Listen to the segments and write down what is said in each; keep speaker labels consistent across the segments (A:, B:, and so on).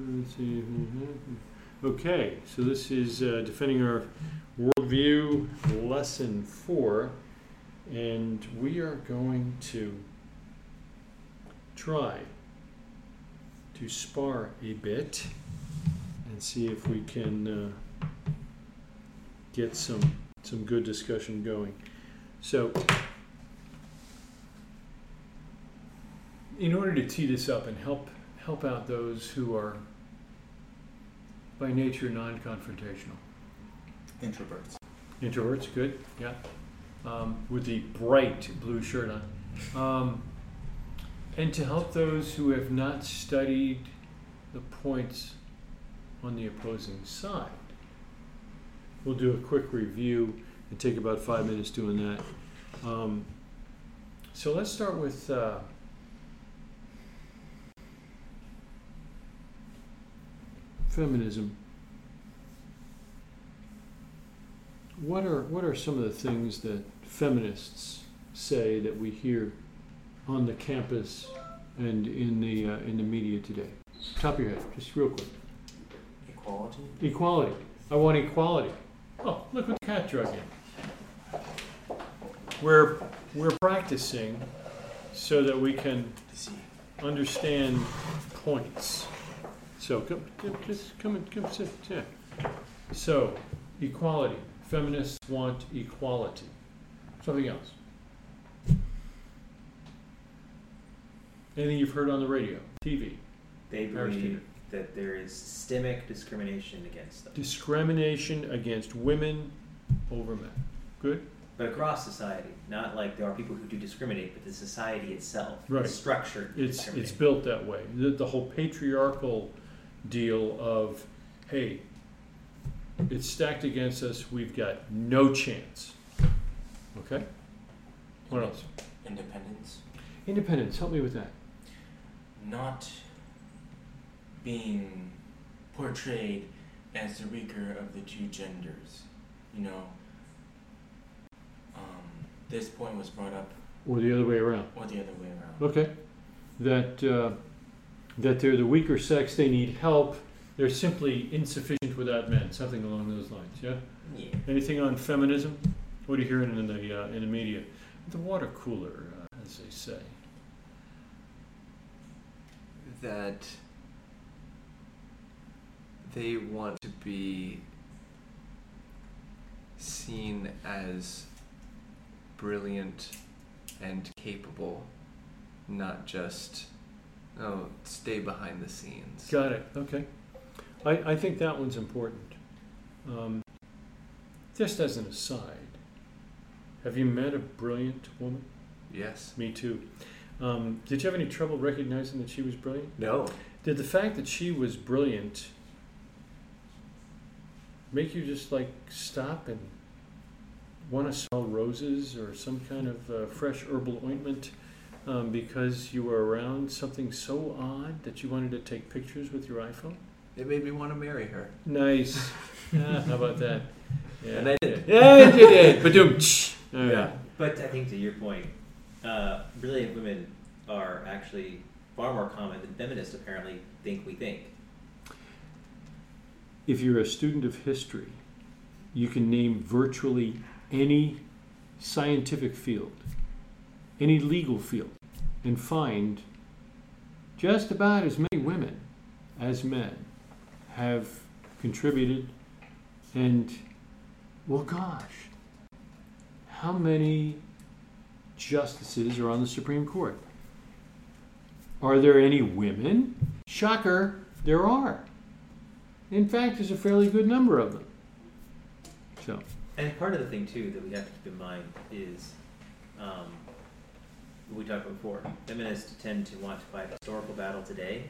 A: Let's see. Okay, so this is uh, defending our worldview lesson four, and we are going to try to spar a bit and see if we can uh, get some some good discussion going. So, in order to tee this up and help help out those who are by nature non-confrontational.
B: Introverts.
A: Introverts, good, yeah. Um, with the bright blue shirt on. Um, and to help those who have not studied the points on the opposing side. We'll do a quick review and take about five minutes doing that. Um, so let's start with uh, feminism. What are what are some of the things that feminists say that we hear on the campus and in the uh, in the media today? Top of your head, just real quick.
B: Equality.
A: Equality. I want equality. Oh, look what the cat drug in. We're we're practicing so that we can understand points. So come, come just come and come sit. Yeah. So equality. Feminists want equality. Something else. Anything you've heard on the radio, TV?
C: They believe that there is systemic discrimination against them.
A: Discrimination against women over men. Good.
C: But across society, not like there are people who do discriminate, but the society itself
A: Right.
C: is structured.
A: It's it's built that way. The, the whole patriarchal deal of, hey, it's stacked against us. We've got no chance. Okay. What else?
D: independence,
A: Independence. Help me with that.
D: not being portrayed as the weaker of the two genders. You know, um, this point was brought up,
A: Or the other way around.
D: or the other way around.
A: Okay. That uh, that they're the weaker sex. They need help. They're simply insufficient without men. Something along those lines. Yeah.
C: Yeah.
A: Anything on feminism? What are you hearing in the uh, in the media? The water cooler, uh, as they say.
E: that they want to be seen as brilliant and capable, not just oh stay behind the scenes.
A: Got it. Okay. I, I think that one's important. Um, just as an aside, have you met a brilliant woman?
E: Yes.
A: Me too. Um, did you have any trouble recognizing that she was brilliant?
E: No.
A: Did the fact that she was brilliant make you just like stop and want to smell roses or some kind of uh, fresh herbal ointment um, because you were around something so odd that you wanted to take pictures with your iPhone?
E: It made me want to marry her.
A: Nice. Ah, how about that? Yeah.
E: And I did.
A: Yeah, you did. But doom.
E: Yeah.
C: But I think to your point, uh, brilliant women are actually far more common than feminists apparently think we think.
A: If you're a student of history, you can name virtually any scientific field, any legal field, and find just about as many women as men have contributed. And, well, gosh, how many justices are on the Supreme Court? Are there any women? Shocker, there are. In fact, there's a fairly good number of them. So,
C: And part of the thing too that we have to keep in mind is, um, we talked before, feminists tend to want to fight historical battle today.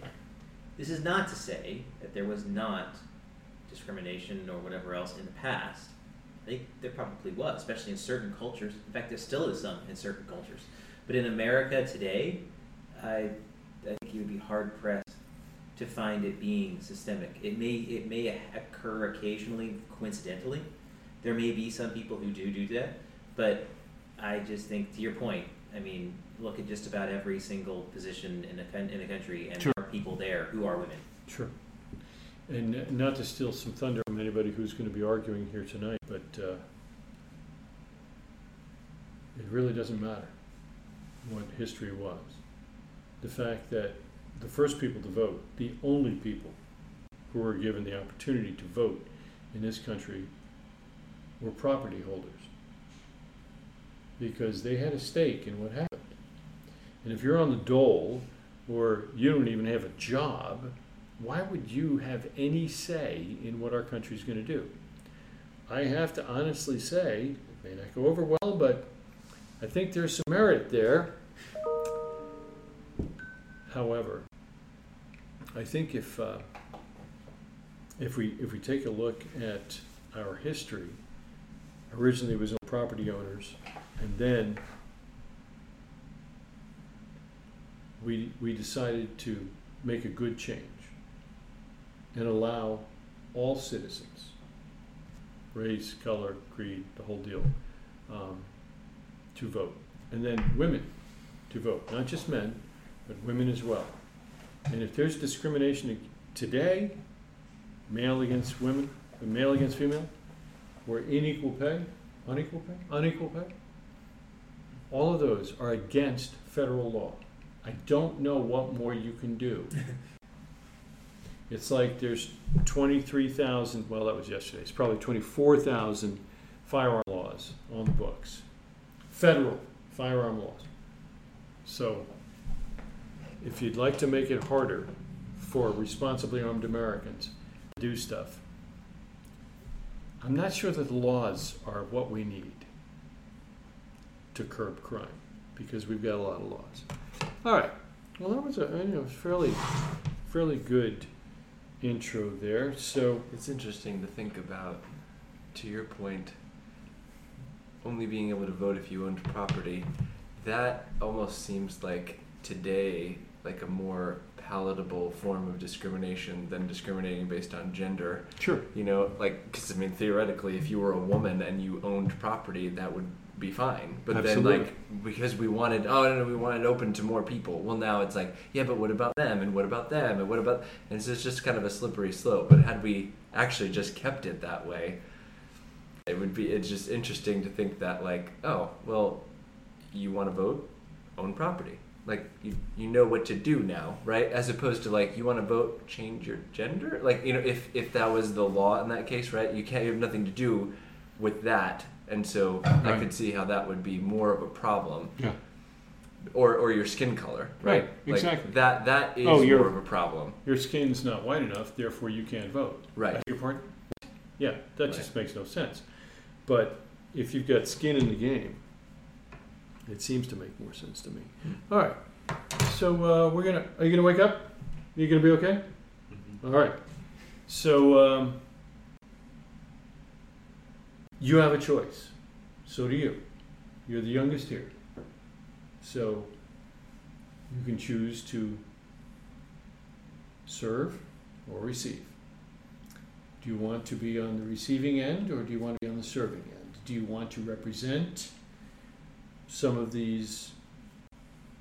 C: This is not to say that there was not discrimination or whatever else in the past. I think there probably was, especially in certain cultures. In fact, there still is some in certain cultures. But in America today, I, I think you would be hard pressed to find it being systemic. It may it may occur occasionally, coincidentally. There may be some people who do do that, but I just think to your point. I mean, look at just about every single position in a in a country, and
A: Sure.
C: there are people there who are women.
A: sure. And not to steal some thunder from anybody who's going to be arguing here tonight, but uh, it really doesn't matter what history was. The fact that the first people to vote, the only people who were given the opportunity to vote in this country, were property holders. Because they had a stake in what happened. And if you're on the dole, or you don't even have a job, why would you have any say in what our country's going to do? I have to honestly say, it may not go over well, but I think there's some merit there. However, I think if uh, if we if we take a look at our history, originally it was on property owners, and then we we decided to make a good change and allow all citizens, race, color, creed, the whole deal, um, to vote, and then women to vote, not just men, but women as well. And if there's discrimination today, male against women, male against female, or unequal pay, unequal pay, unequal pay, all of those are against federal law. I don't know what more you can do. It's like there's twenty-three thousand, well, that was yesterday, it's probably twenty-four thousand firearm laws on the books. Federal firearm laws. So, if you'd like to make it harder for responsibly armed Americans to do stuff, I'm not sure that the laws are what we need to curb crime, because we've got a lot of laws. All right. Well, that was a you know fairly fairly good intro there. So
E: It's interesting to think about, to your point, only being able to vote if you owned property. That almost seems like today, like a more palatable form of discrimination than discriminating based on gender.
A: sure.
E: You know, like, because I mean, theoretically, if you were a woman and you owned property, that would be fine. But
A: Absolutely.
E: then, like, because we wanted, oh no, no, we wanted it open to more people. Well, now it's like, yeah, but what about them? And what about them? And what about? And so it's just kind of a slippery slope. But had we actually just kept it that way, it would be. It's just interesting to think that, like, oh, well, you want to vote, own property. Like you, you know what to do now, right? As opposed to like you want to vote, change your gender. Like you know, if if that was the law in that case, right? You can't you have nothing to do with that, and so I could see how that would be more of a problem.
A: Yeah.
E: Or or your skin color, right?
A: Right,
E: Like,
A: exactly.
E: that that is
A: Oh,
E: more of a problem,
A: Your skin's not white enough, therefore you can't vote.
E: right?
A: Your pardon? Yeah, that
E: Right.
A: just makes no sense. But if you've got skin in the game, it seems to make more sense to me.
E: Hmm.
A: All right. So uh, we're gonna. Are you gonna wake up? Are you gonna be okay? All right. So um, you have a choice. So do you. You're the youngest here. So you can choose to serve or receive. Do you want to be on the receiving end or do you want to be on the serving end? Do you want to represent some of these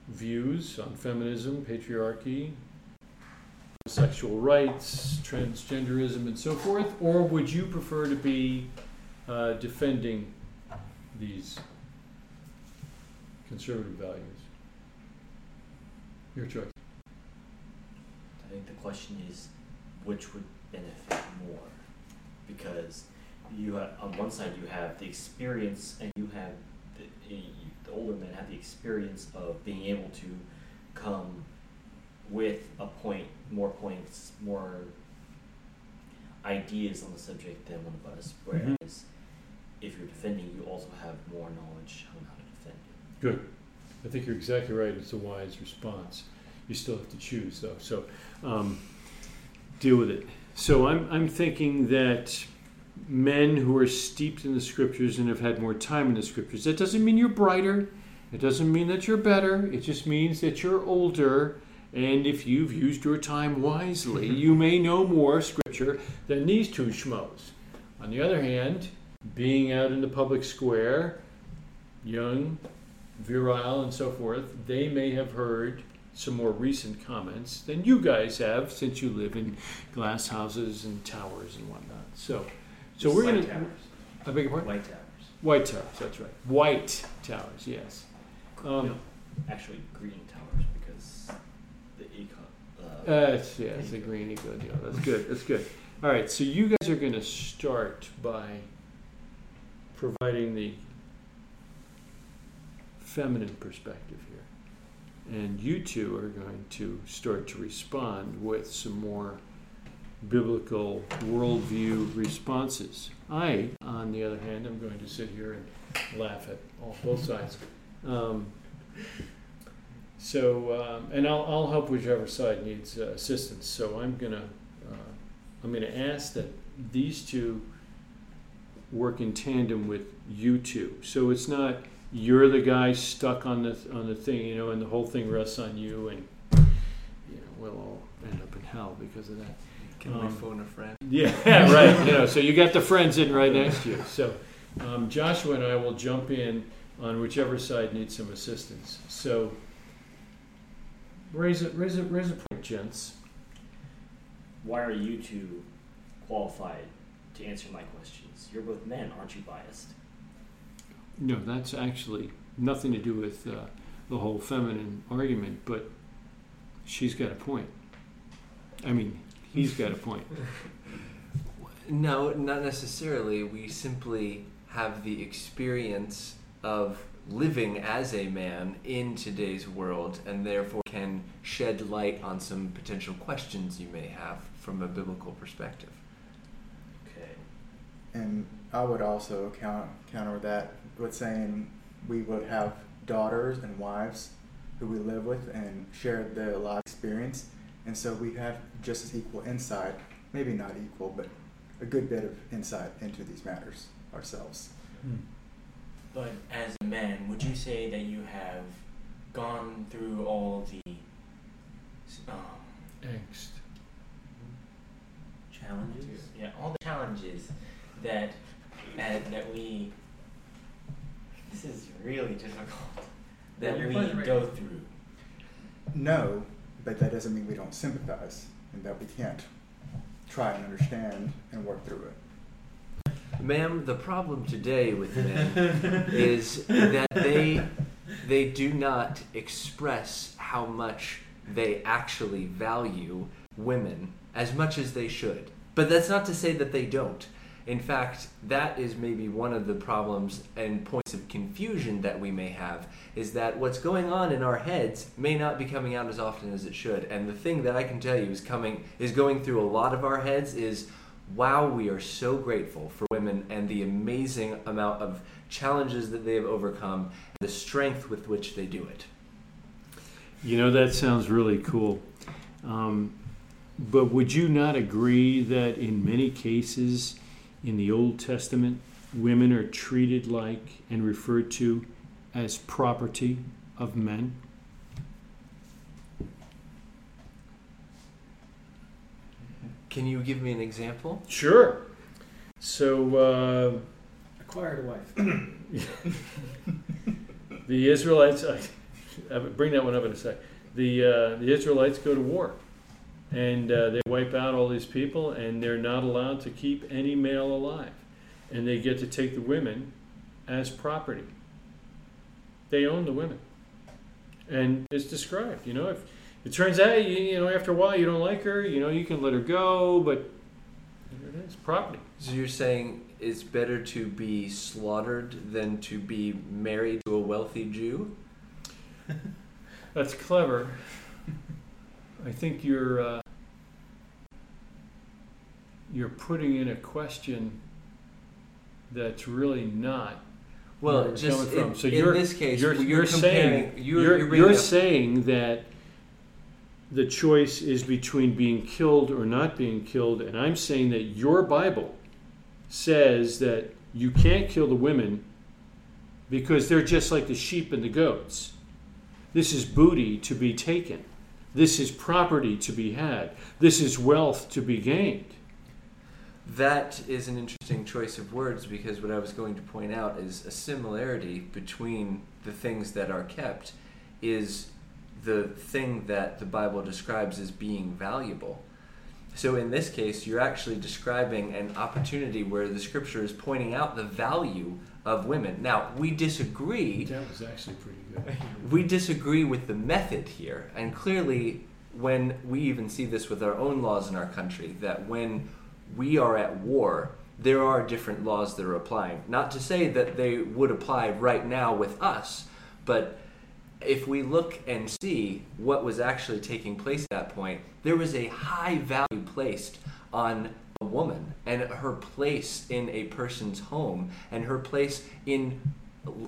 A: views on feminism, patriarchy, sexual rights, transgenderism, and so forth? Or would you prefer to be uh, defending these conservative values? Your choice.
B: I think the question is which would benefit more because you have, on one side you have the experience and you have the, the older men have the experience of being able to come with a point more points more ideas on the subject than one of us whereas
A: Mhm.
B: If you're defending you also have more knowledge on how to defend it
A: Good. I think you're exactly right. It's a wise response. You still have to choose, though. So um, deal with it. So I'm, I'm thinking that men who are steeped in the scriptures and have had more time in the scriptures, that doesn't mean you're brighter. It doesn't mean that you're better. It just means that you're older. And if you've used your time wisely, you may know more scripture than these two schmoes. On the other hand, being out in the public square, young, virile and so forth, they may have heard some more recent comments than you guys have, since you live in glass houses and towers and whatnot. So, so we're
C: White
A: going to. I beg your pardon.
C: White towers.
A: White towers. That's right. White towers. Yes. Um,
B: No, actually, green towers because the eco. Uh,
A: Uh, it's, yeah, it's a green eco deal. That's good. That's good. All right, so you guys are going to start by providing the feminine perspective here. And you two are going to start to respond with some more biblical worldview responses. I, on the other hand, am going to sit here and laugh at all, both sides. Um, so, um, and I'll, I'll help whichever side needs uh, assistance. So I'm gonna, uh, I'm gonna ask that these two work in tandem with you two. So it's not you're the guy stuck on the on the thing, you know, and the whole thing rests on you, and you know we'll all end up in hell because of that.
E: Can we
A: Um,
E: phone a friend?
A: Yeah, right. You know, so you got the friends in right next to you. So um, Joshua and I will jump in on whichever side needs some assistance. So raise it, raise it, raise a point, gents.
B: why are you two qualified to answer my questions? You're both men, aren't you biased?
A: No, that's actually nothing to do with uh, the whole feminine argument, but she's got a point. I mean, he's got a point.
E: No, not necessarily. We simply have the experience of living as a man in today's world and therefore can shed light on some potential questions you may have from a biblical perspective.
B: Okay.
F: And I would also count, counter that with saying we would have daughters and wives who we live with and share the life experience. And so we have just as equal insight, maybe not equal, but a good bit of insight into these matters ourselves.
D: But as a man, would you say that you have gone through all the um,
A: Angst.
C: Challenges.
D: yeah, all the challenges that that, that we this is really difficult that
C: Your
D: we
C: question, right?
D: go through.
F: No, but that doesn't mean we don't sympathize and that we can't try and understand and work through it.
E: Ma'am, the problem today with men is that they they do not express how much they actually value women as much as they should. But that's not to say that they don't. In fact, that is maybe one of the problems and points of confusion that we may have is that what's going on in our heads may not be coming out as often as it should. And the thing that I can tell you is coming is going through a lot of our heads is wow, we are so grateful for women and the amazing amount of challenges that they have overcome, the strength with which they do it.
A: You know, that sounds really cool. Um, but would you not agree that in many cases in the Old Testament, women are treated like and referred to as property of men?
E: Can you give me an example?
A: Sure. So
C: Acquired a wife.
A: uh, the Israelites, I, I bring that one up in a sec. The, uh, the Israelites go to war and uh, they wipe out all these people, and they're not allowed to keep any male alive. And they get to take the women as property. They own the women. And it's described, you know, if it turns out, you, you know, after a while you don't like her, you know, you can let her go, but there it is, property.
E: So you're saying it's better to be slaughtered than to be married to a wealthy Jew?
A: That's clever. I think you're uh, you're putting in a question that's really not
E: Well, just
A: coming from.
E: in,
A: So
E: in this case,
A: you're,
E: you're,
A: you're saying
E: you're,
A: you're,
E: you're
A: you're saying that the choice is between being killed or not being killed, and I'm saying that your Bible says that you can't kill the women because they're just like the sheep and the goats. This is booty to be taken. This is property to be had. This is wealth to be gained.
E: That is an interesting choice of words because what I was going to point out is a similarity between the things that are kept is the thing that the Bible describes as being valuable. So in this case, you're actually describing an opportunity where the scripture is pointing out the value of women. Now, we disagree.
A: That was actually pretty good.
E: We disagree with the method here. And clearly, when we even see this with our own laws in our country, that when we are at war, there are different laws that are applying. Not to say that they would apply right now with us, but if we look and see what was actually taking place at that point, there was a high value placed on a woman and her place in a person's home and her place in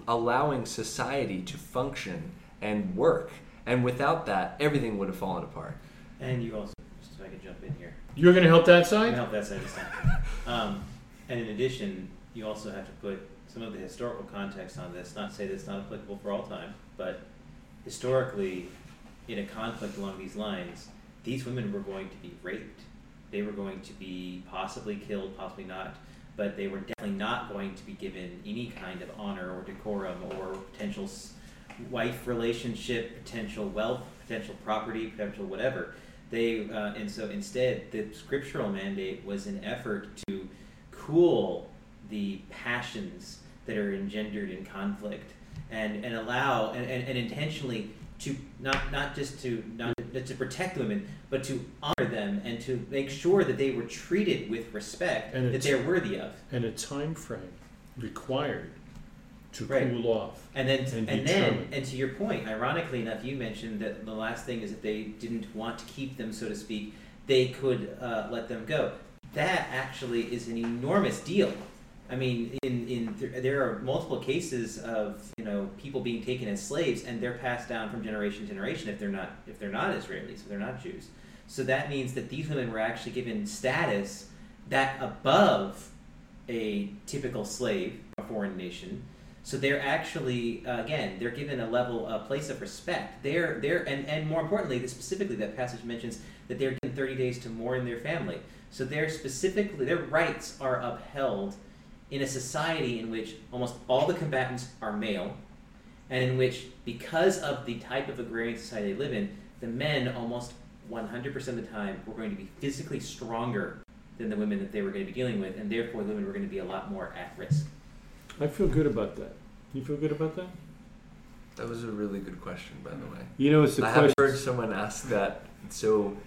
E: allowing society to function and work. And without that, everything would have fallen apart.
C: And you also, just if I could jump in here,
A: You're going to help that
C: I can
A: side?
C: help that side of time. Um, and in addition, you also have to put some of the historical context on this. Not say that it's not applicable for all time, but historically, in a conflict along these lines, these women were going to be raped. They were going to be possibly killed, possibly not, but they were definitely not going to be given any kind of honor or decorum or potential wife relationship, potential wealth, potential property, potential whatever. They uh, and so instead, the scriptural mandate was an effort to cool the passions that are engendered in conflict and, and allow and, and, and intentionally to not not just to not to protect women, but to honor them and to make sure that they were treated with respect
A: And
C: that they're worthy of.
A: And a time frame required to
C: Right.
A: cool off.
C: And then,
A: And
C: and, then, and to your point, ironically enough, you mentioned that the last thing is that they didn't want to keep them, so to speak. They could uh, let them go. That actually is an enormous deal. I mean, in, in there, are multiple cases of you know people being taken as slaves, and they're passed down from generation to generation if they're not if they're not Israelis, if they're not Jews. So that means that these women were actually given status that above a typical slave a foreign nation. So they're actually, uh, again, they're given a level, a place of respect. They're, they're, and, and more importantly, specifically, that passage mentions that they're given 30 days to mourn their family. So they're specifically, their rights are upheld in a society in which almost all the combatants are male, and in which, because of the type of agrarian society they live in, the men almost 100% of the time were going to be physically stronger than the women that they were going to be dealing with, and therefore the women were going to be a lot more at risk.
A: I feel good about that. You feel good about that?
E: That was a really good question, by the way.
A: You know, it's the
E: I haven't
A: question.
E: heard someone ask that so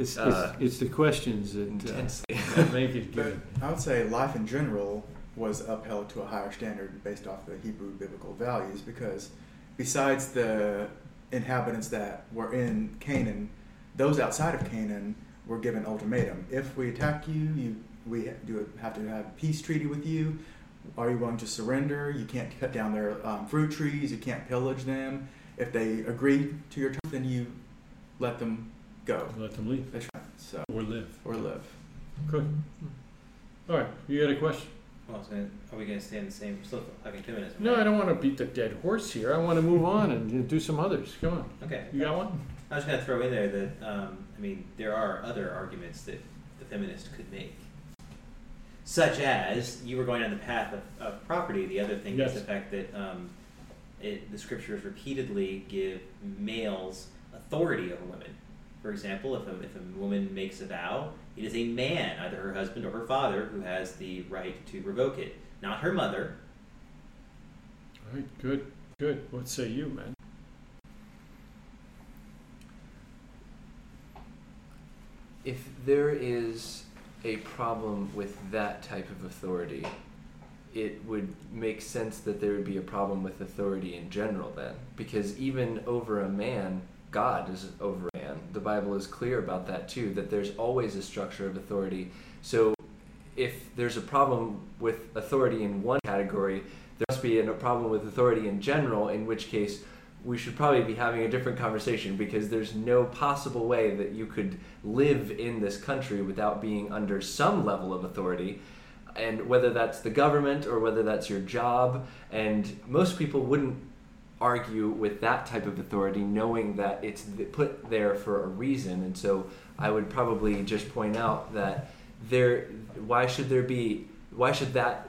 A: It's,
E: uh,
A: it's, it's the questions that, uh,
E: intensely.
A: that make it
F: But
A: good.
F: I would say life in general was upheld to a higher standard based off the Hebrew biblical values because besides the inhabitants that were in Canaan, those outside of Canaan were given ultimatum. If we attack you, you we do have to have a peace treaty with you. Are you willing to surrender? You can't cut down their um, fruit trees. You can't pillage them. If they agree to your terms, then you let them go.
A: Let them leave
F: That's right. So
A: or live.
F: or live.
A: Good. All right, you got a question?
C: Well, I are we going to stay in the same, still having two minutes?
A: No, I don't want to beat the dead horse here. I want to move on and do some others. Come on.
C: Okay.
A: You got one?
C: I was going to throw in there that, um, I mean, there are other arguments that the feminist could make. Such as, you were going on the path of, of property. The other thing
A: Yes.
C: is the fact that um, it, the scriptures repeatedly give males authority over women. For example, if a, if a woman makes a vow, it is a man, either her husband or her father, who has the right to revoke it, not her mother.
A: All right, good, good. What say you, man?
E: if there is a problem with that type of authority, it would make sense that there would be a problem with authority in general then. Because even over a man, God is over man. The Bible is clear about that too, that there's always a structure of authority. So if there's a problem with authority in one category, there must be a problem with authority in general, in which case we should probably be having a different conversation because there's no possible way that you could live in this country without being under some level of authority and whether that's the government or whether that's your job and most people wouldn't argue with that type of authority knowing that it's put there for a reason. And so i would probably just point out that there why should there be why should that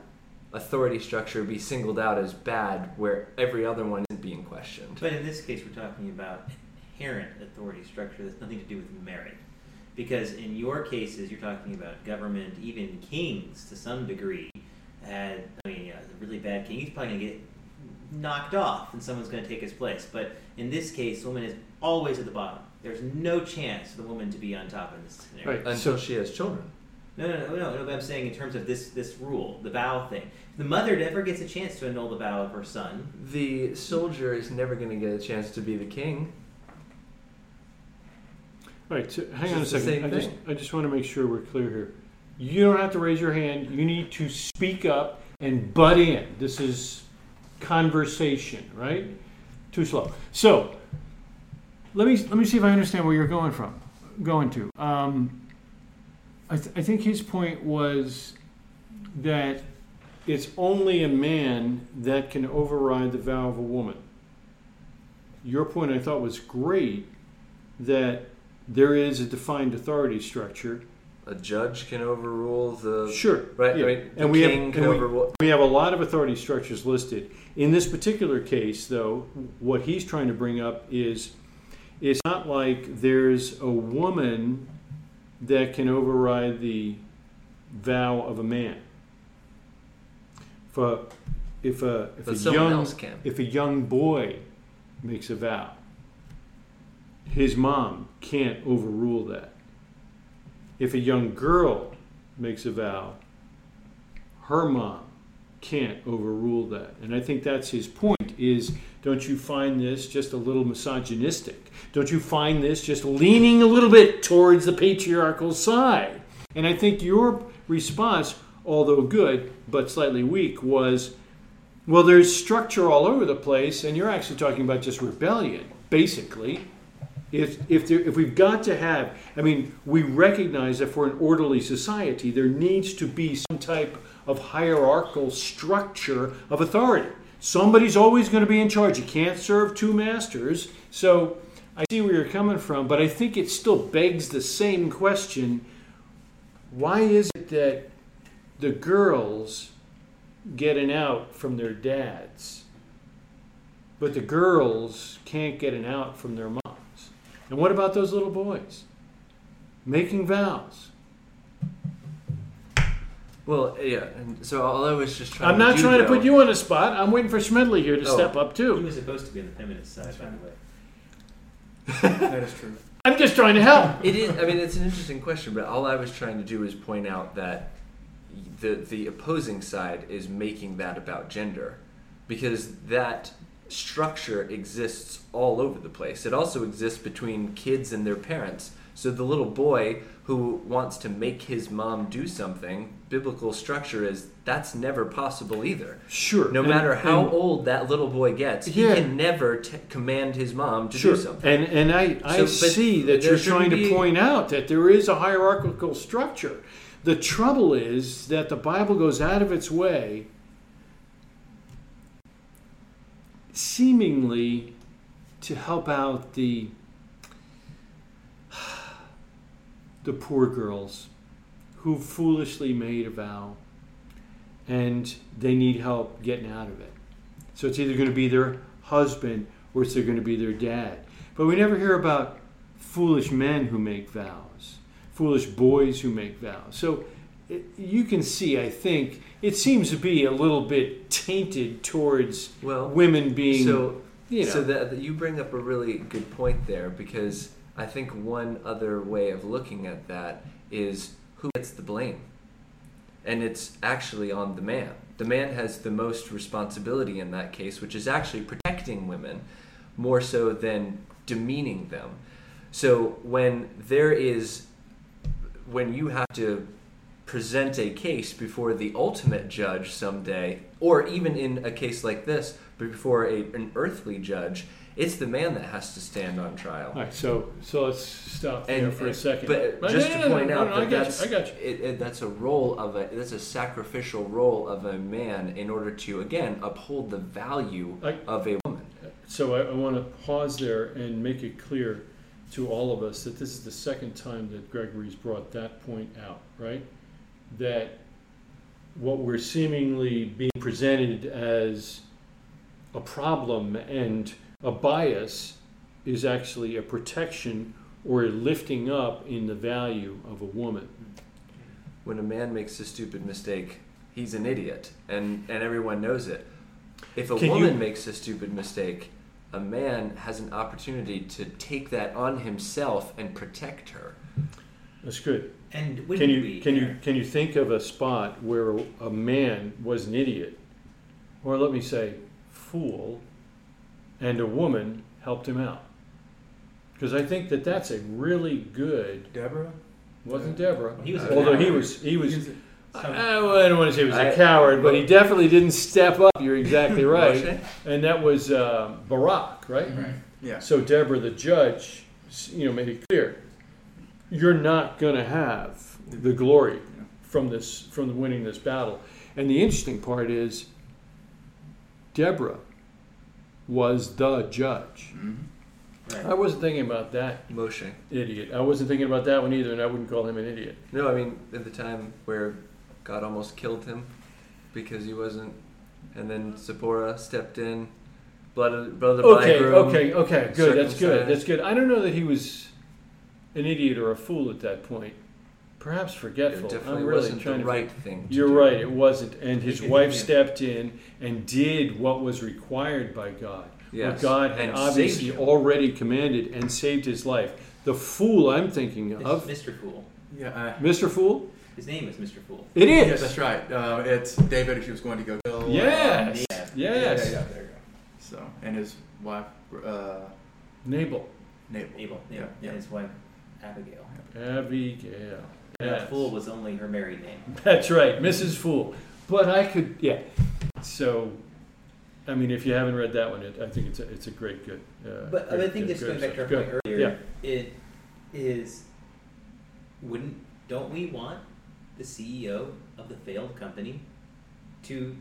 E: authority structure be singled out as bad where every other one isn't being questioned?
C: But in this case, we're talking about inherent authority structure that's nothing to do with merit. Because in your cases, you're talking about government, even kings to some degree had, I mean, a really bad king, he's probably going to get knocked off and someone's going to take his place. But in this case, the woman is always at the bottom. There's no chance for the woman to be on top in this scenario.
A: Right.
E: Until
A: So-
E: she has children.
C: No, no, no, no, no. But I'm saying in terms of this this rule, the vow thing. The mother never gets a chance to annul the vow of her son.
E: The soldier is never going to get a chance to be the king.
A: All right, so hang
E: It's
A: on a second. I just. I just want to make sure we're clear here. You don't have to raise your hand. You need to speak up and butt in. This is conversation, right? Too slow. So, let me let me see if I understand where you're going from, going to. Um, I, th- I think his point was that it's only a man that can override the vow of a woman. Your point, I thought, was great that there is a defined authority structure.
E: A judge can overrule the.
A: Sure,
E: Right?
A: yeah.
E: I mean, the
A: And we have-
E: can
A: and we-
E: overrule.
A: We have a lot of authority structures listed. In this particular case, though, what he's trying to bring up is it's not like there's a woman that can override the vow of a man. A, if a, if
E: But
A: a young if a young boy makes a vow, his mom can't overrule that. If a young girl makes a vow, her mom can't overrule that. And I think that's his point is don't you find this just a little misogynistic? Don't you find this just leaning a little bit towards the patriarchal side? And I think your response, although good but slightly weak, was well, there's structure all over the place, and you're actually talking about just rebellion, basically. If, if, there, if we've got to have, I mean, we recognize that for an orderly society, there needs to be some type of hierarchical structure of authority. Somebody's always going to be in charge. You can't serve two masters. So I see where you're coming from, but I think it still begs the same question why is it that the girls get an out from their dads, but the girls can't get an out from their moms. And what about those little boys? Making vows.
E: Well, yeah, and so all I was just trying
A: I'm not
E: do,
A: trying to
E: though-
A: put you on the spot. I'm waiting for Smedley here to
E: Oh.
A: step up too.
C: He
A: too.
C: was supposed to be on the feminist side, by the way.
F: That is true.
A: I'm just trying to help.
E: It is. I mean, it's an interesting question, but all I was trying to do is point out that the the opposing side is making that about gender, because that structure exists all over the place. It also exists between kids and their parents. So the little boy who wants to make his mom do something, biblical structure is that's never possible either.
A: Sure.
E: No
A: And-
E: matter how
A: and-
E: old that little boy gets, he can never t- command his mom to
A: Sure.
E: do something.
A: And and I, I
E: So,
A: see that you're trying to
E: be-
A: point out that there is a hierarchical structure. The trouble is that the Bible goes out of its way seemingly to help out the the poor girls who foolishly made a vow and they need help getting out of it. So it's either going to be their husband or it's going to be their dad. But we never hear about foolish men who make vows, foolish boys who make vows. So eh, you can see, I think, it seems to be a little bit tainted towards
E: Well,
A: women being,
E: so
A: you know.
E: So that, that you bring up a really good point there because I think one other way of looking at that is who gets the blame. And it's actually on the man. The man has the most responsibility in that case, which is actually protecting women more so than demeaning them. So when there is when you have to present a case before the ultimate judge someday, or even in a case like this, before a, an earthly judge, it's the man that has to stand on trial.
A: All right, so so let's stop there
E: And,
A: for a second.
E: but just
A: no,
E: to
A: no,
E: point
A: no,
E: out that that's
A: you, I got you.
E: It, it, that's a role of a that's a sacrificial role of a man in order to again uphold the value
A: I-
E: of a woman.
A: So I, I want to pause there and make it clear to all of us that this is the second time that Gregory's brought that point out, right? That what we're seemingly being presented as a problem and a bias is actually a protection or a lifting up in the value of a woman.
E: When a man makes a stupid mistake, he's an idiot, and and everyone knows it. If a
A: Can you-
E: woman makes a stupid mistake, a man has an opportunity to take that on himself and protect her.
A: That's good.
C: And
A: Can you
C: we?
A: can you can you think of a spot where a man was an idiot, or let me say, fool, and a woman helped him out? Because I think that that's a really good.
F: Deborah?
A: Wasn't Deborah?
C: He was a
A: Although he
C: coward.
A: was he was.
F: He's-
A: I, I don't want to say he was a
E: I-
A: coward, but he definitely didn't step up. You're exactly right, and that was uh, Barak, right?
F: Right. Yeah.
A: So Deborah, the judge, you know, made it clear, you're not going to have the glory from this, from winning this battle. And the interesting part is, Deborah was the judge.
F: Mhm.
C: Right.
A: I wasn't thinking about that
E: Moshe.
A: idiot. I wasn't thinking about that one either, and I wouldn't call him an idiot.
E: No, I mean at the time where God almost killed him because he wasn't, and then Zipporah stepped in, blood of, blood of the
A: Okay,
E: bridegroom.
A: okay, okay, good. That's good. That's good. I don't know that he was an idiot or a fool at that point. Perhaps
E: It
A: forgetful.
E: definitely
A: I'm really
E: wasn't
A: trying
E: the
A: to
E: right thing. To
A: You're
E: do.
A: right, it wasn't. And his wife stepped in and did what was required by God.
E: Yes.
A: What God had
E: and
A: obviously already commanded and saved his life. The fool I'm thinking
C: It's
A: of,
C: Mr. Fool.
F: Yeah. Uh,
A: Mr. Fool?
C: His name is Mr. Fool.
A: It is.
F: yeah, that's right. Uh, it's David who was going to go kill. uh,
A: Yes.
C: Yeah.
A: Yes.
F: Yeah, yeah, yeah, there you go. So, and his wife, uh,
A: Nabal.
F: Nabal.
C: Abel. Yeah.
F: Yeah, yeah.
C: And his wife, Abigail.
A: Abigail. Yes.
C: Fool was only her married name.
A: That's right, Mrs. Fool. But I could, yeah. So, I mean, if you haven't read that one, it, I think it's a, it's a great, good. Uh,
C: But I think just going back to our point earlier, it is wouldn't don't we want the CEO of the failed company to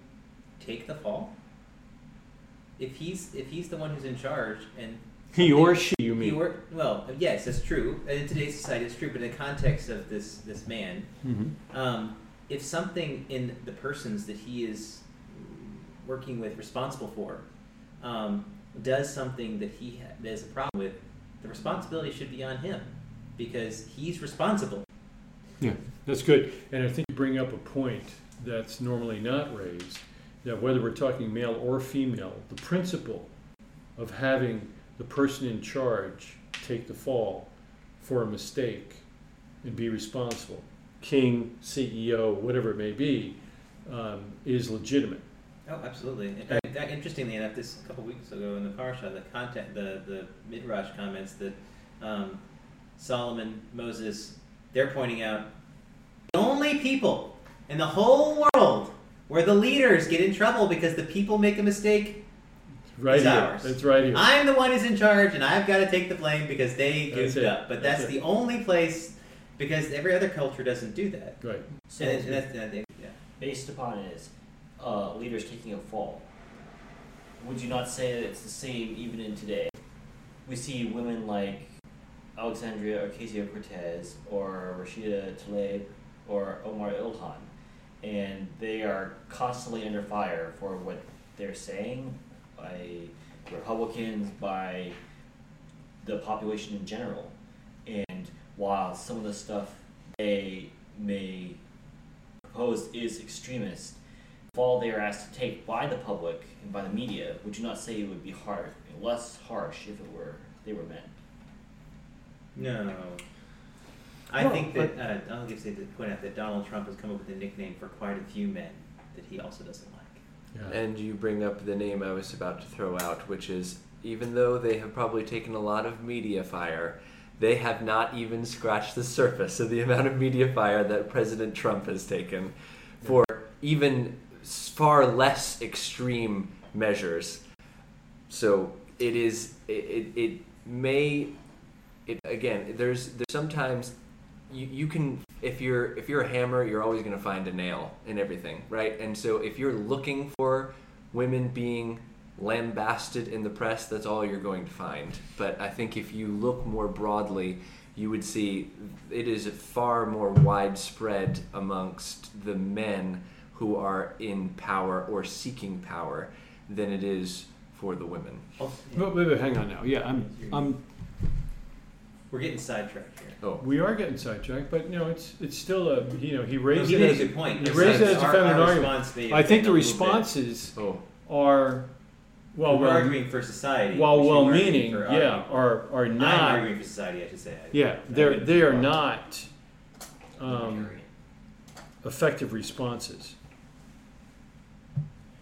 C: take the fall? If he's if he's the one who's in charge and
A: He or she, you
C: he
A: mean?
C: well, yes, that's true. In today's society, it's true. But in the context of this this man,
A: Mhm.
C: um, if something in the persons that he is working with, responsible for, um, does something that he ha- there's a problem with, the responsibility should be on him because he's responsible.
A: Yeah, that's good. And I think you bring up a point that's normally not raised that whether we're talking male or female, the principle of having the person in charge take the fall for a mistake and be responsible, king, CEO, whatever it may be, um, is legitimate.
C: Oh, absolutely. In fact, interestingly enough, this a couple weeks ago in the parsha, the content, the the midrash comments that um, Solomon, Moses, they're pointing out the only people in the whole world where the leaders get in trouble because the people make a mistake.
A: Right
C: It's
A: here.
C: ours.
A: It's right here.
C: I'm the one who's in charge, and I've got to take the blame because they
A: That's
C: goofed
A: it.
C: up. But
A: That's
C: that's,
A: it.
C: the only place because every other culture doesn't do that.
A: right.
B: So
C: And, and that's, I think, yeah.
B: based upon is uh, leaders taking a fall, would you not say that it's the same even in today? We see women like Alexandria Ocasio Cortez or Rashida Tlaib or Omar Ilhan, and they are constantly under fire for what they're saying by Republicans, by the population in general. And while some of the stuff they may propose is extremist, fall they are asked to take by the public and by the media, would you not say it would be hard, less harsh if it were they were men?
C: No. I
A: Well,
C: think that uh, I'll just say to point out that Donald Trump has come up with a nickname for quite a few men that he also doesn't like.
A: Yeah.
E: And you bring up the name I was about to throw out, which is even though they have probably taken a lot of media fire, they have not even scratched the surface of the amount of media fire that President Trump has taken for even far less extreme measures. So it is it, it, it may it again there's there's sometimes you, you can if you're if you're a hammer you're always going to find a nail in everything right and so if you're looking for women being lambasted in the press that's all you're going to find but i think if you look more broadly you would see it is far more widespread amongst the men who are in power or seeking power than it is for the women.
A: Wait, wait, wait, hang on now. Yeah, I'm, I'm,
C: We're getting sidetracked here.
E: Oh,
A: we are getting sidetracked, but you know, it's it's still a you know he
C: No,
A: raised
C: he
A: it
C: made a good point.
A: he raised it
C: like
A: as a
C: our-
A: feminine
C: our
A: argument. I think the
C: a little bit-
A: responses
E: oh,
A: are well,
C: we're
A: well,
C: arguing for society.
A: while
C: well-meaning,
A: yeah,
C: arguing.
A: are are
C: I'm
A: not.
C: arguing for society. I should say. I-
A: Yeah, they're they are not um, effective responses.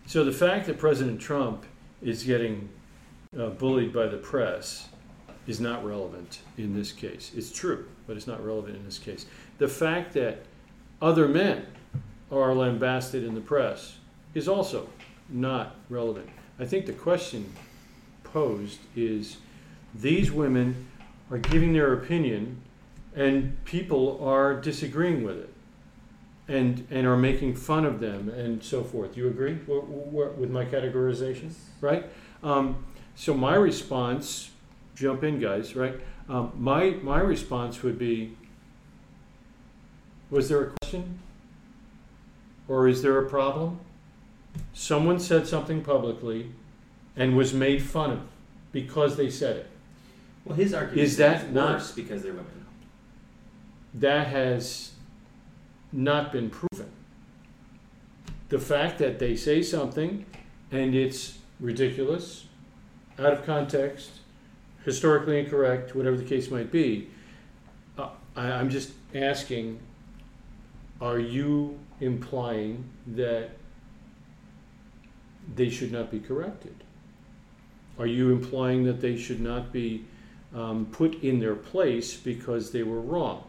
A: So the fact that President Trump is getting uh, bullied by the press is not relevant in this case. It's true, but it's not relevant in this case. The fact that other men are lambasted in the press is also not relevant. I think the question posed is these women are giving their opinion and people are disagreeing with it and and are making fun of them and so forth. You agree with my categorization, right? Um, so my response, jump in, guys, right? Um, my my response would be: Was there a question, or is there a problem? Someone said something publicly, and was made fun of because they said it.
C: Well, his argument
A: Is that not-
C: worse because they're women?
A: that has not been proven. The fact that they say something and it's ridiculous, out of context, historically incorrect, whatever the case might be, uh, I, I'm just asking are you implying that they should not be corrected? Are you implying that they should not be um, put in their place because they were wrong?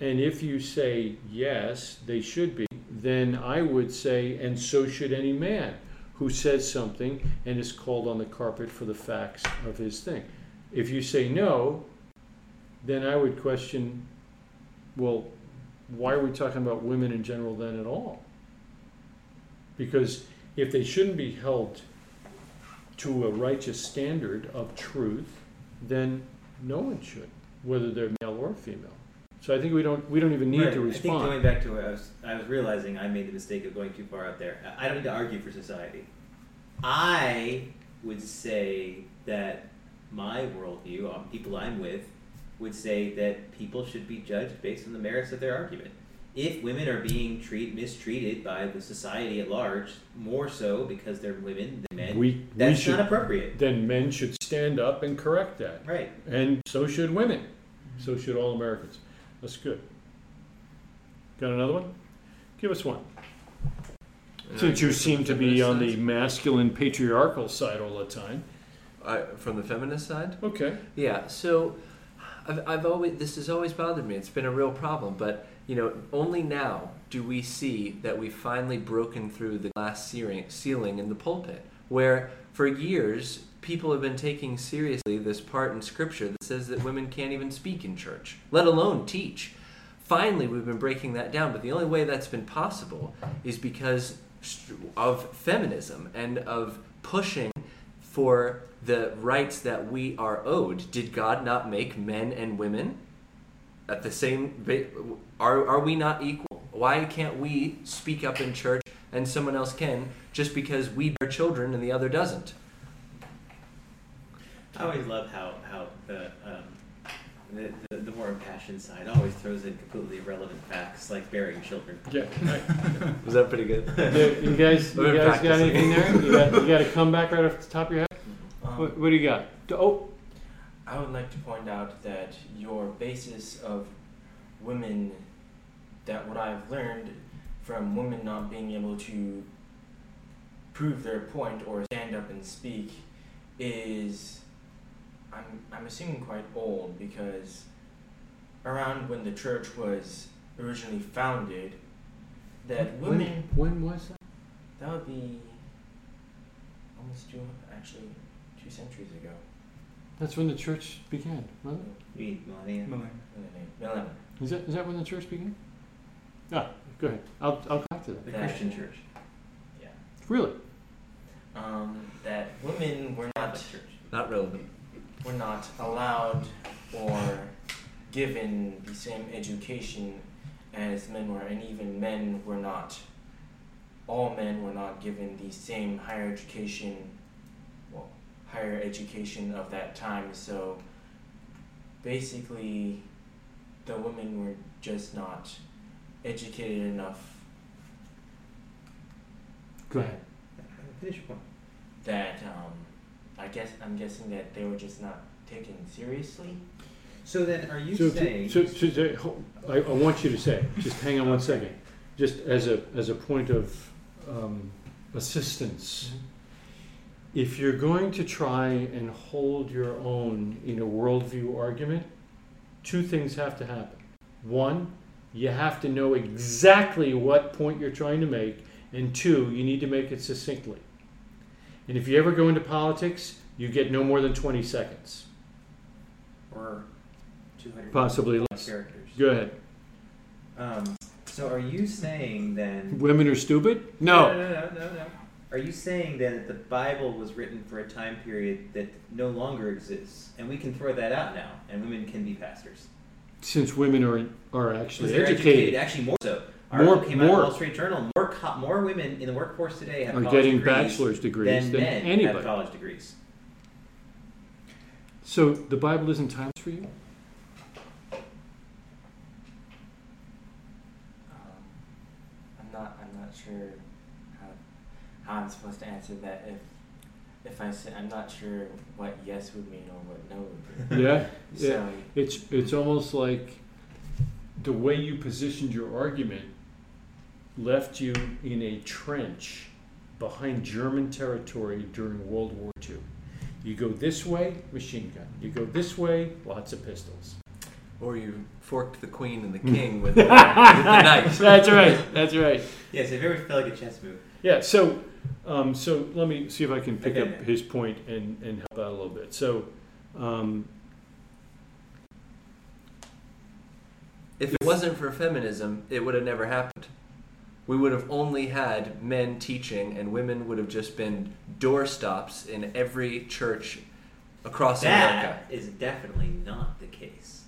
A: And if you say yes, they should be, then I would say, and so should any man who says something and is called on the carpet for the facts of his thing. If you say no, then I would question, well, why are we talking about women in general then at all? Because if they shouldn't be held to a righteous standard of truth, then no one should, whether they're male or female. So I think we don't we don't even need
C: Right.
A: to
C: I think
A: respond.
C: going back to what I was, I was realizing I made the mistake of going too far out there. I don't need to argue for society. I would say that my worldview, on people I'm with, would say that people should be judged based on the merits of their argument. If women are being treat, mistreated by the society at large, more so because they're women than men,
A: we we
C: that's
A: should
C: not appropriate.
A: then men should stand up and correct that,
C: Right.
A: and so should women. So should all Americans. That's good. Got another one? Give us one. Since you seem to be on the masculine patriarchal side all the time.
E: I, from the feminist side.
A: Okay.
E: Yeah, so I've, I've always this has always bothered me. It's been a real problem, but you know, only now do we see that we've finally broken through the glass ceiling, ceiling in the pulpit, where for years people have been taking seriously this part in Scripture that says that women can't even speak in church, let alone teach. Finally, we've been breaking that down, but the only way that's been possible is because of feminism and of pushing for the rights that we are owed. Did God not make men and women at the same? Are are we not equal? Why can't we speak up in church and someone else can just because we bear children and the other doesn't?
C: I always love how how the um, the, the, the more impassioned side always throws in completely irrelevant facts like bearing children.
A: Yeah.
E: Was that pretty good?
A: Yeah, you guys,
E: We've
A: you
E: been
A: guys got
E: practicing.
A: anything there? You got, you got a comeback right off the top of your head?
D: Um,
A: What, what do you got? Oh,
D: I would like to point out that your basis of women, that what I've learned from women not being able to prove their point or stand up and speak, is I'm I'm assuming quite old because around when the church was originally founded, that women
A: When, when was that?
D: that would be almost two actually two centuries ago.
A: That's when the church began, wasn't
C: Read millennia.
D: Millennium.
A: it? Is that, is that when the church began? Ah, go ahead. I'll, I'll come back to that.
C: The Christian church.
D: Yeah.
A: Really?
D: Um, that women were not
C: Catholic church.
E: Not relevant.
D: Were not allowed or given the same education as men were, and even men were not. All men were not given the same higher education higher education of that time. So basically, the women were just not educated enough
A: Go ahead.
C: Finish your point.
D: that um, I guess I'm guessing that they were just not taken seriously.
C: So then, are you
A: So,
C: saying?
A: so, so, so, ho- I, I want you to say, just hang on one second, just as a, as a point of um, assistance. If you're going to try and hold your own in a worldview argument, two things have to happen. One, you have to know exactly what point you're trying to make, and two, you need to make it succinctly. And if you ever go into politics, you get no more than 20 seconds,
C: or two hundred
A: possibly less.
C: characters.
A: Go ahead.
C: Um, so are you saying then?
A: Women are stupid?
C: No, no, no, no, no. no. Are you saying then that the Bible was written for a time period that no longer exists, and we can throw that out now, and women can be pastors?
A: Since women are are actually
C: they're
A: educated,
C: actually more so.
A: More-
C: Article came out in
A: more-
C: the Wall Street Journal. More co- more women in the workforce today have
A: are getting
C: degrees
A: bachelor's degrees
C: than
A: than
C: men have
A: anybody.
C: college degrees.
A: So the Bible isn't times for you?
D: Um, I'm not. I'm not sure how how I'm supposed to answer that. If if I say I'm not sure what yes would mean or what no would mean.
A: Yeah.
D: So
A: yeah. It's it's almost like the way you positioned your argument left you in a trench behind German territory during World War II. You go this way, machine gun. You go this way, lots of pistols.
E: Or you forked the queen and the king with the, with the knife.
A: That's right. That's right.
C: Yes, if you ever felt like a chess move.
A: Yeah, so um, so let me see if I can pick
C: Okay.
A: up his point and, and help out a little bit. So um,
E: If it wasn't for feminism, it would have never happened. We would have only had men teaching, and women would have just been doorstops in every church across America.
C: That is definitely not the case.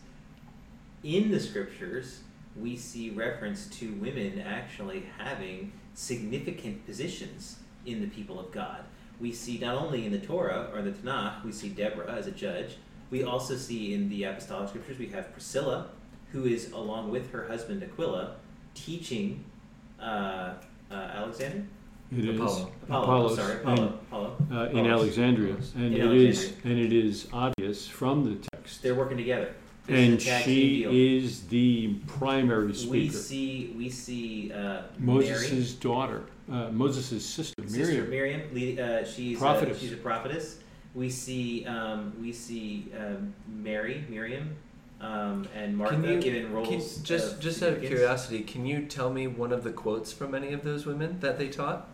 C: In the scriptures, we see reference to women actually having significant positions in the people of God. We see not only in the Torah or the Tanakh, we see Deborah as a judge. We also see in the apostolic scriptures, we have Priscilla, who is, along with her husband Aquila, teaching uh, uh, Alexander?
A: it is
E: Apollo.
C: Apollo,
A: Apollos
C: sorry,
A: and-
C: Apollo. Apollo.
A: uh, in Alexandria, and
C: In
A: it is
C: Alexandria.
A: and it is obvious from the text.
C: They're working together. This
A: and
C: a
A: she is the primary speaker.
C: We see we see uh,
A: Moses' daughter, uh, Moses' sister,
C: sister
A: Miriam.
C: Miriam. Uh, she's
A: Prophetess.
C: Uh, she's a prophetess. We see um, we see um, Mary, Miriam, um, and Martha
E: Can you-
C: given roles.
E: Can, just
C: of
E: just out of curiosity, can you tell me one of the quotes from any of those women that they taught?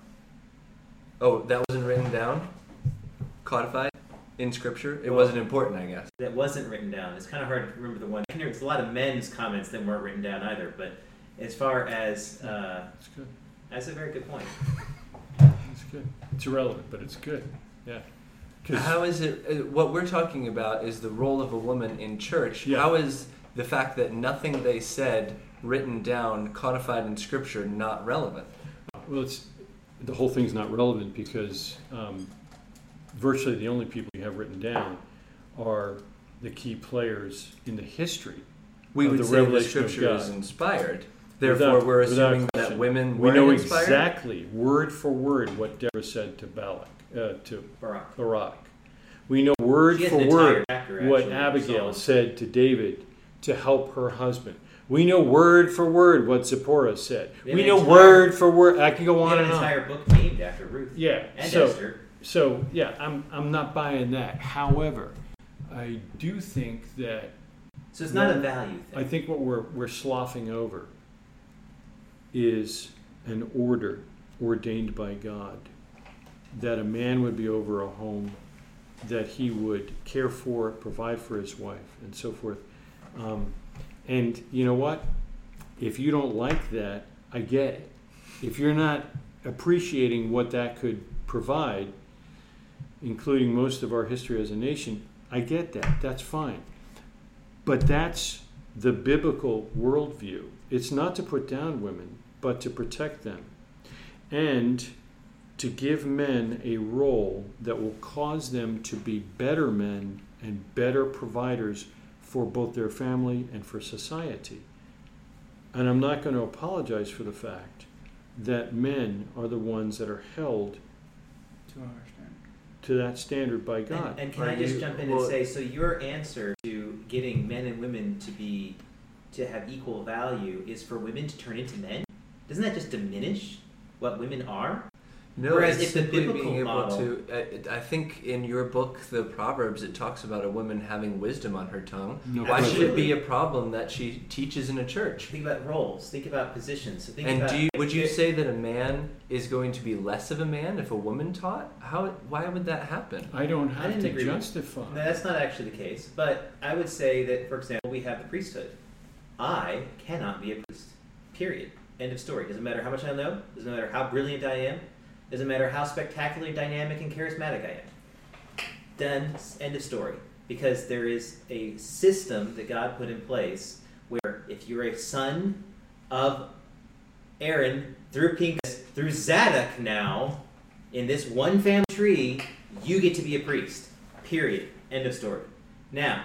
E: Oh, that wasn't written down, codified in scripture. It
C: Well-
E: wasn't important, I guess.
C: that wasn't written down. It's kind of hard to remember the one. There's a lot of men's comments that weren't written down either. But as far as uh,
A: It's good.
C: that's a very good point.
A: It's good. It's irrelevant, but it's good. Yeah.
E: How is it? uh, What we're talking about is the role of a woman in church.
A: Yeah.
E: How is the fact that nothing they said written down, codified in scripture, not relevant?
A: Well, it's the whole thing's not relevant because um, virtually the only people you have written down are the key players in the history.
E: We
A: Of
E: would
A: the
E: say the scripture is inspired. Therefore,
A: Without-
E: we're assuming that women
A: We know
E: inspired.
A: exactly, word for word, what Deborah said to Balak, uh, to
C: Barak.
A: Barak. We know word for word
C: chapter,
A: what Abigail said to David to help her husband. We know word for word what Zipporah said.
C: We
A: We know
C: entire-
A: word for word. I can go on
C: an
A: and on.
C: entire book named after Ruth
A: Yeah.
C: and
A: So,
C: Esther.
A: so yeah, I'm I'm not buying that. However, I do think that
C: So it's not a value thing.
A: I think what we're we're sloughing over is an order ordained by God that a man would be over a home, that he would care for, provide for his wife, and so forth. Um, and you know what? If you don't like that, I get it. If you're not appreciating what that could provide, including most of our history as a nation, I get that. That's fine. But that's the biblical worldview. It's not to put down women, but to protect them and to give men a role that will cause them to be better men and better providers for both their family and for society. And I'm not going to apologize for the fact that men are the ones that are held
F: To understand.
A: to that standard by God.
C: And, and can
E: Are
C: I just
E: you-
C: jump in
E: well-
C: and say, so your answer to getting men and women to be to have equal value is for women to turn into men? Doesn't that just diminish what women are?
E: No,
C: Whereas
E: it's
C: if the
E: simply
C: biblical
E: being able
C: model- uh,
E: to. I, I think in your book, the Proverbs, it talks about a woman having wisdom on her tongue.
A: No
E: Why should it be a problem that she teaches in a church?
C: Think about roles. Think about positions. So think
E: And
C: about
E: do you, would you say that a man is going to be less of a man if a woman taught? How? Why would that happen?
A: I don't have
C: didn't
A: to
C: agree
A: justify.
C: No, that's not actually the case. But I would say that, for example, we have the priesthood. I cannot be a priest. Period. End of story. Doesn't matter how much I know. Doesn't matter how brilliant I am. Doesn't matter how spectacularly dynamic and charismatic I am. Done. End of story. Because there is a system that God put in place where if you're a son of Aaron through Pinchas, through Zadok now, in this one family tree, you get to be a priest. Period. End of story. Now,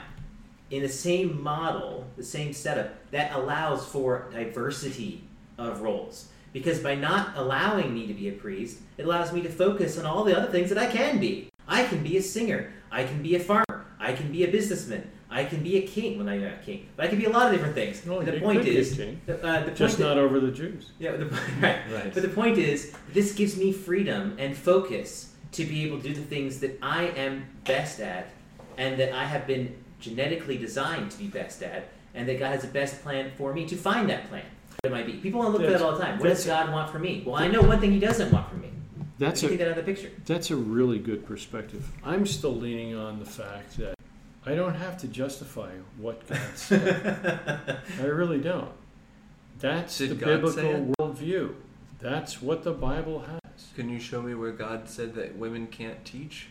C: in the same model, the same setup, that allows for diversity of roles. Because by not allowing me to be a priest, it allows me to focus on all the other things that I can be. I can be a singer. I can be a farmer. I can be a businessman. I can be a king. Well, not even a king, but I can be a lot of different things.
A: No,
C: the point
A: could be a
C: is, the, uh, the point
A: Just
C: that-
A: not over the Jews.
C: yeah, the, right.
E: Right.
C: But the point is, this gives me freedom and focus to be able to do the things that I am best at, and that I have been genetically designed to be best at, and that God has a best plan for me to find that plan. What it might be. People want to look at that all the time. What does God want from me? Well, I know one thing He doesn't want from me.
A: That's
C: you
A: a
C: take that out of the picture.
A: That's a really good perspective. I'm still leaning on the fact that I don't have to justify what God said. I really don't. That's
E: Did
A: the
E: God
A: biblical worldview. That's what the Bible has.
E: Can you show me where God said that women can't teach?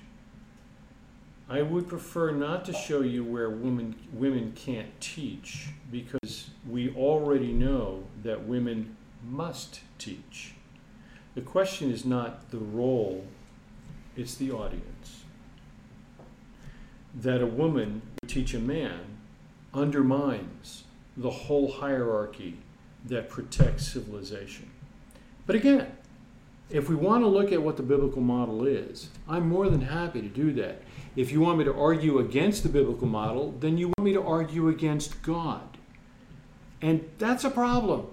A: I would prefer not to show you where women women can't teach because we already know that women must teach. The question is not the role, it's the audience. That a woman would teach a man undermines the whole hierarchy that protects civilization. But again, if we want to look at what the biblical model is, I'm more than happy to do that. If you want me to argue against the biblical model, then you want me to argue against God. And that's a problem.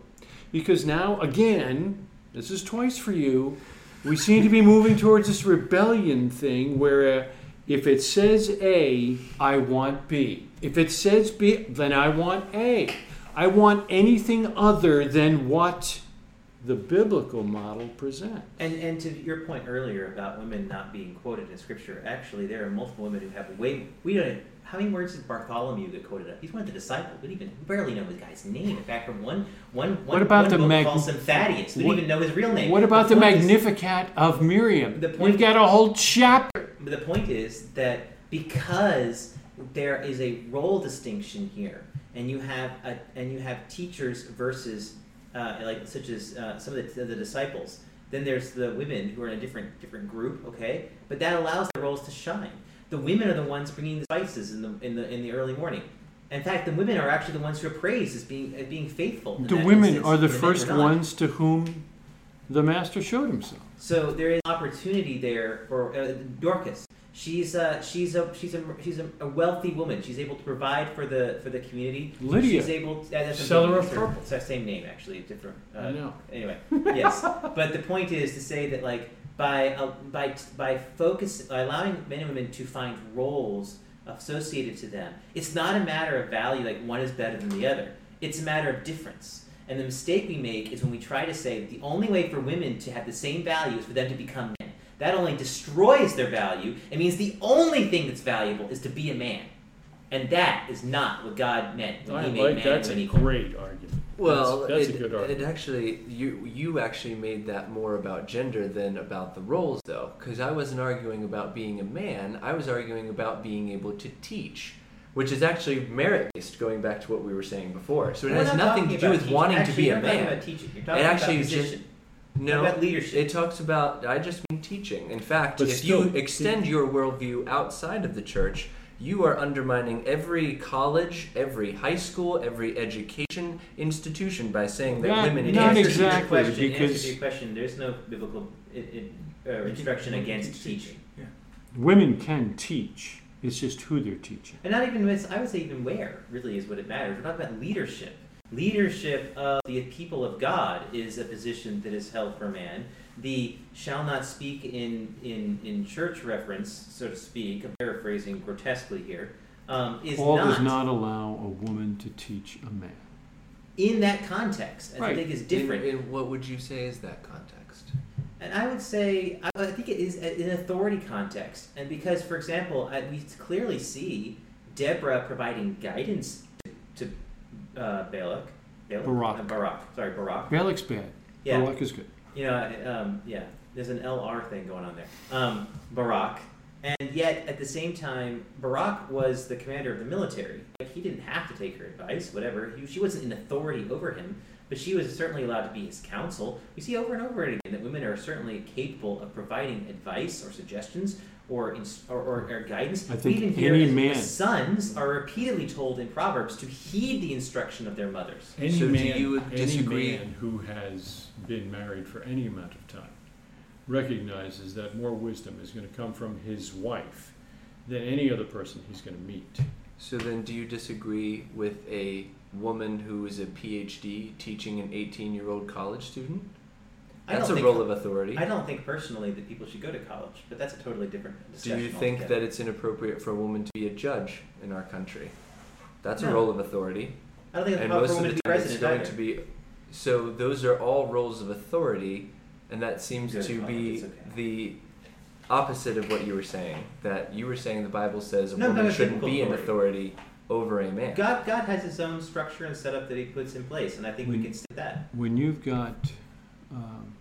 A: Because now, again, this is twice for you, we seem to be moving towards this rebellion thing where uh, if it says A, I want B. If it says B, then I want A. I want anything other than what the biblical model presents.
C: And and to your point earlier about women not being quoted in scripture, actually there are multiple women who have way we don't how many words did Bartholomew get quoted up? He's one of the disciples. We don't even we barely know his guy's name. In fact, from one one one
A: What about
C: one
A: the
C: book
A: mag-
C: calls him Thaddeus. We
A: what-
C: don't even know his real name.
A: What about the,
C: point is-
A: Magnificat of Miriam?
C: The point-
A: We've got a whole chapter.
C: The point is that because there is a role distinction here, and you have a, and you have teachers versus uh, like such as uh, some of the, the disciples. Then there's the women who are in a different different group, okay? But that allows the roles to shine. The women are the ones bringing the spices in the in the in the early morning. In fact, the women are actually the ones who are praised as being as being faithful.
A: The women
C: instance,
A: are the
C: and men were
A: first ones to whom the master showed himself.
C: So there is opportunity there for uh, Dorcas. She's uh, she's a she's a she's a, a wealthy woman. She's able to provide for the for the community.
A: Lydia,
C: She's able. To, uh,
A: seller of purple.
C: It's that same name actually, different. Uh,
A: I know.
C: Anyway, yes. but the point is to say that like by uh, by by focus by allowing men and women to find roles associated to them, it's not a matter of value. Like one is better than the other. It's a matter of difference. And the mistake we make is when we try to say the only way for women to have the same value is for them to become men. That only destroys their value. It means the only thing that's valuable is to be a man. And that is not what God meant when
A: I
C: He made
A: like
C: man
A: that's
C: and
A: a
C: equal.
A: great argument.
E: Well,
A: that's, that's
E: it,
A: a good
E: it
A: argument.
E: actually you you actually made that more about gender than about the roles, though, because I wasn't arguing about being a man. I was arguing about being able to teach, which is actually merit based. Going back to what we were saying before, so it
C: We're
E: has
C: not
E: nothing to do with
C: teaching.
E: wanting
C: Actually,
E: to be
C: you're
E: a man.
C: About teaching. You're talking
E: It actually
C: about
E: is just-
C: position.
E: No,
C: about leadership.
E: It talks about. I just mean teaching. In fact,
A: But
E: if
A: still-
E: you extend your worldview outside of the church, you are undermining every college, every high school, every education institution by saying that
A: Not-
E: women
A: not
E: can't teach.
C: to your
A: exactly,
C: question, in answer
A: because-
C: to your question, there's no biblical i i uh, instruction
F: can
C: against
F: teach.
C: teaching.
F: Yeah.
A: Women can teach. It's just who they're teaching.
C: And not even, I would say even where, really, is what it matters. We're talking about leadership. Leadership of the people of God is a position that is held for man. The shall not speak in, in, in church reference, so to speak, I'm paraphrasing grotesquely here, um, is
A: Paul
C: not,
A: does not allow a woman to teach a man.
C: in that context. I
A: Right.
C: think is different.
E: In, in what would you say is that context?
C: And I would say, I, I think it is an authority context. And because, for example, I, we clearly see Deborah providing guidance to, to uh, Balak. Balak?
A: Barak.
C: Uh, Barak. Sorry, Barak.
A: Balak's bad.
C: Yeah.
A: Balak is good.
C: You know, um, yeah, there's an LR thing going on there. Um, Barak. And yet, at the same time, Barak was the commander of the military. Like, he didn't have to take her advice, whatever. He, she wasn't in authority over him, but she was certainly allowed to be his counsel. We see over and over again that women are certainly capable of providing advice or suggestions or, ins- or, or, or guidance.
A: I think
C: we even hear
A: any
C: that
A: man-
C: sons are repeatedly told in Proverbs to heed the instruction of their mothers.
A: Any
E: So do
A: man,
E: you
A: any man who has been married for any amount of time recognizes that more wisdom is going to come from his wife than any other person he's going to meet.
E: So then, do you disagree with a woman who is a PhD teaching an 18-year-old college student?
C: I
E: That's a
C: think-
E: role of authority.
C: I don't think personally that people should go to college, but that's a totally different discussion.
E: Do you think
C: altogether.
E: that it's inappropriate for a woman to be a judge in our country? That's a role of authority.
C: I don't think it's
E: and most
C: for
E: of
C: women
E: the
C: to be
E: time it's
C: president
E: going
C: either.
E: to be so those are all roles of authority and that seems
C: Good
E: to
C: call,
E: be
C: okay.
E: the opposite of what you were saying that you were saying the bible says a
C: No,
E: woman
C: no,
E: shouldn't
C: biblical
E: be an
C: authority.
E: authority over a man
C: God, God has His own structure and setup that He puts in place, and I think we can stick that.
A: When you've got um,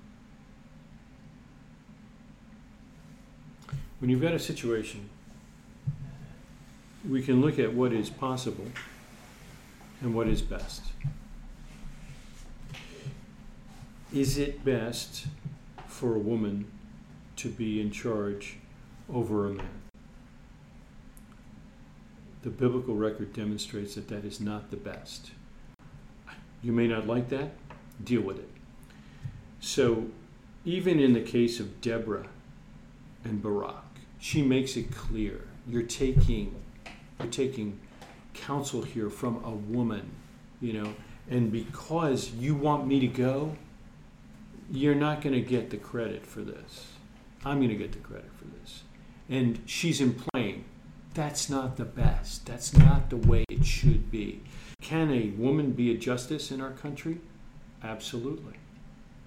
A: when you've got a situation, we can look at what is possible and what is best. Is it best for a woman to be in charge over a man? The biblical record demonstrates that that is not the best. You may not like that, deal with it. So, even in the case of Deborah and Barak, she makes it clear you're taking you're taking counsel here from a woman, you know, and because you want me to go, you're not going to get the credit for this. I'm going to get the credit for this. And she's implying that's not the best. That's not the way it should be. Can a woman be a justice in our country? Absolutely.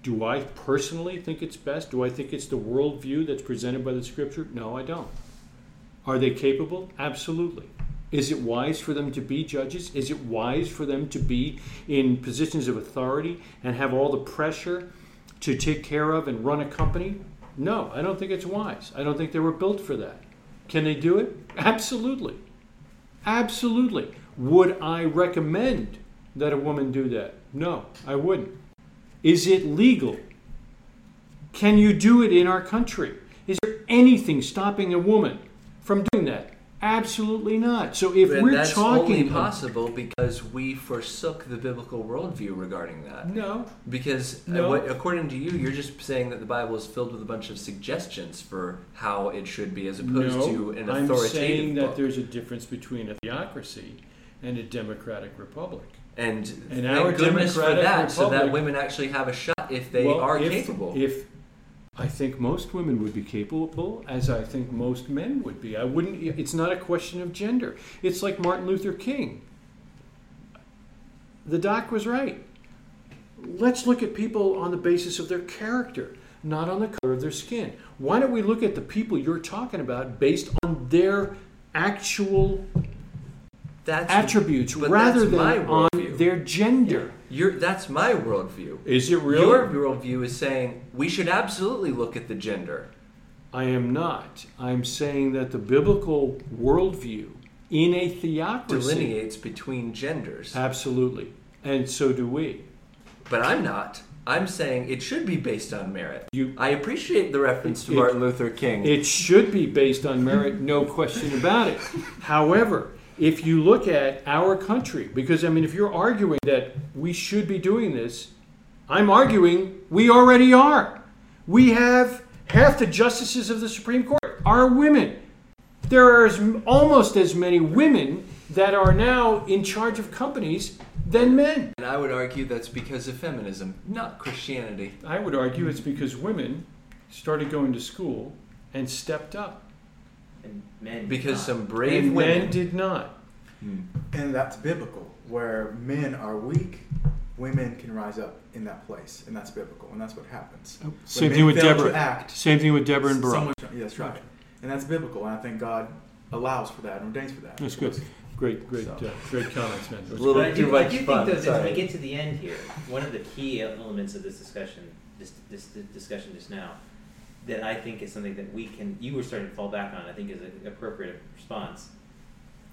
A: Do I personally think it's best? Do I think it's the worldview that's presented by the scripture? No, I don't. Are they capable? Absolutely. Is it wise for them to be judges? Is it wise for them to be in positions of authority and have all the pressure to take care of and run a company? No, I don't think it's wise. I don't think they were built for that. Can they do it? Absolutely. Absolutely. Would I recommend that a woman do that? No, I wouldn't. Is it legal? Can you do it in our country? Is there anything stopping a woman from doing that? Absolutely not. So if
E: and
A: we're
E: that's
A: talking
E: only possible because we forsook the biblical worldview regarding that
A: no,
E: because uh,
A: No.
E: what, according to you you're just saying that the bible is filled with a bunch of suggestions for how it should be as opposed
A: no,
E: to an authoritative.
A: I'm saying that
E: book.
A: there's a difference between a theocracy and a democratic republic.
E: And,
A: And
E: thank
A: our
E: goodness for that, so that women actually have a shot if they
A: Well,
E: are
A: if-
E: capable.
A: If I think most women would be capable, as I think most men would be. I wouldn't. It's not a question of gender. It's like Martin Luther King. The doc was right. Let's look at people on the basis of their character, not on the color of their skin. Why don't we look at the people you're talking about based on their actual
E: that's
A: attributes
E: but
A: rather
E: that's
A: than on their gender?
E: Your, that's my worldview.
A: Is it really?
E: Your worldview is saying we should absolutely look at the gender.
A: I am not. I'm saying that the biblical worldview in a theocracy
E: Delineates between genders.
A: absolutely, and so do we.
E: But I'm not. I'm saying it should be based on merit.
A: You,
E: I appreciate the reference to
A: It-
E: Martin Luther King.
A: it should be based on merit, no question about it. However, if you look at our country, because I mean, if you're arguing that we should be doing this, I'm arguing we already are. We have half the justices of the Supreme Court are women. There are as, almost as many women that are now in charge of companies than men.
E: and I would argue that's because of feminism, not Christianity.
A: I would argue it's because women started going to school and stepped up,
C: And men.
E: Because
C: not.
E: some brave
A: and
E: women
A: men did not.
E: Hmm.
F: And that's biblical, where men are weak, women can rise up in that place, and that's biblical, and that's what happens. When
A: Same
F: men
A: thing with
F: to
A: Deborah.
F: act,
A: Same thing with Deborah and Barak.
F: someone- yeah, that's right, and that's biblical, and I think God allows for that and ordains for that.
A: That's good. Great, great,
F: So.
A: uh, great comments, man.
E: A little
C: But I
E: too
C: do, I
E: much
C: do think though, that when
E: Sorry.
C: we get to the end here, one of the key elements of this discussion, this, this, this discussion just now, that I think is something that we can, you were starting to fall back on, I think is an appropriate response.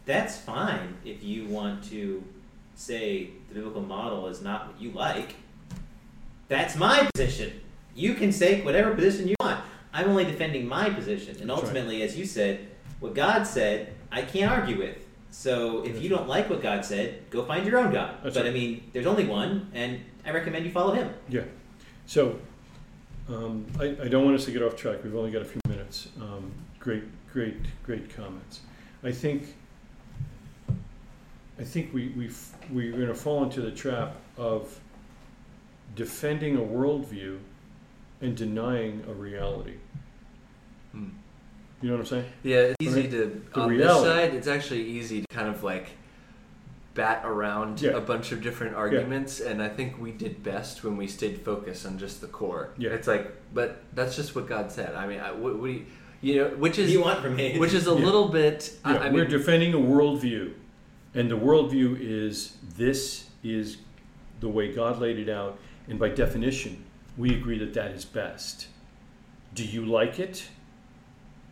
C: That's fine if you want to say the biblical model is not what you like. That's my position. You can say whatever position you want. I'm only defending my position. And
A: That's right.
C: ultimately, as you said, what God said, I can't argue with. So if you don't like what God said, go find your own God.
A: That's
C: but
A: right.
C: I mean, there's only one, and I recommend you follow him.
A: Yeah. So, um, I, I don't want us to get off track. We've only got a few minutes. Um, great, great, great comments. I think, I think we, we, we're going to fall into the trap of defending a worldview and denying a reality.
E: Hmm.
A: You know what I'm saying?
E: Yeah, it's easy
A: Right.
E: to
A: The
E: on
A: reality.
E: this side. It's actually easy to kind of like bat around
A: Yeah.
E: a bunch of different arguments, and I think we did best when we stayed focused on just the core.
A: Yeah.
E: it's like, but that's just what God said. I mean, I, what, what do you, you know, which
C: What do
E: is
C: you want from me?
E: which is a
A: Yeah.
E: little bit. I-
A: Yeah,
E: I,
A: we're
E: mean,
A: defending a worldview, and the worldview is this is the way God laid it out, and by definition, we agree that that is best. Do you like it?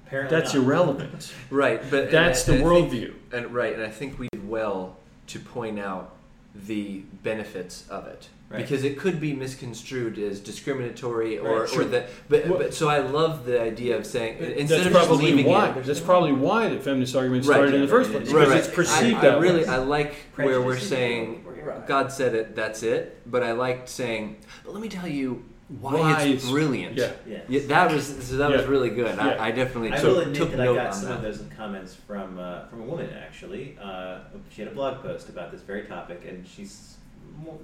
C: Apparently
A: That's
C: not.
A: irrelevant.
E: right, but
A: That's
E: I-
A: the
E: and I think-
A: worldview.
E: and right, and I think we did well to point out the benefits of it.
C: Right.
E: Because it could be misconstrued as discriminatory or,
C: Right,
A: sure.
E: or that, but,
A: Well-
E: but so I love the idea of saying instead
A: That's
E: of just
A: probably
E: leaving
A: why.
E: it,
A: That's probably why the feminist argument
E: Right.
A: started in the first place.
E: right,
A: Because
E: right.
A: it's perceived
E: I,
A: that
E: I really
A: way.
E: I like where we're saying God said it, that's it. But I liked saying, but let me tell you why,
A: Why
E: it's
A: it's-
E: brilliant.
A: Yeah.
C: Yeah.
E: Yeah, that was so that was really good.
A: Yeah.
E: I, I definitely
C: I
E: took,
C: will admit
E: took
C: that I
E: note
C: got some
E: that.
C: of those comments from uh, from a woman actually. Uh, she had a blog post about this very topic, and she's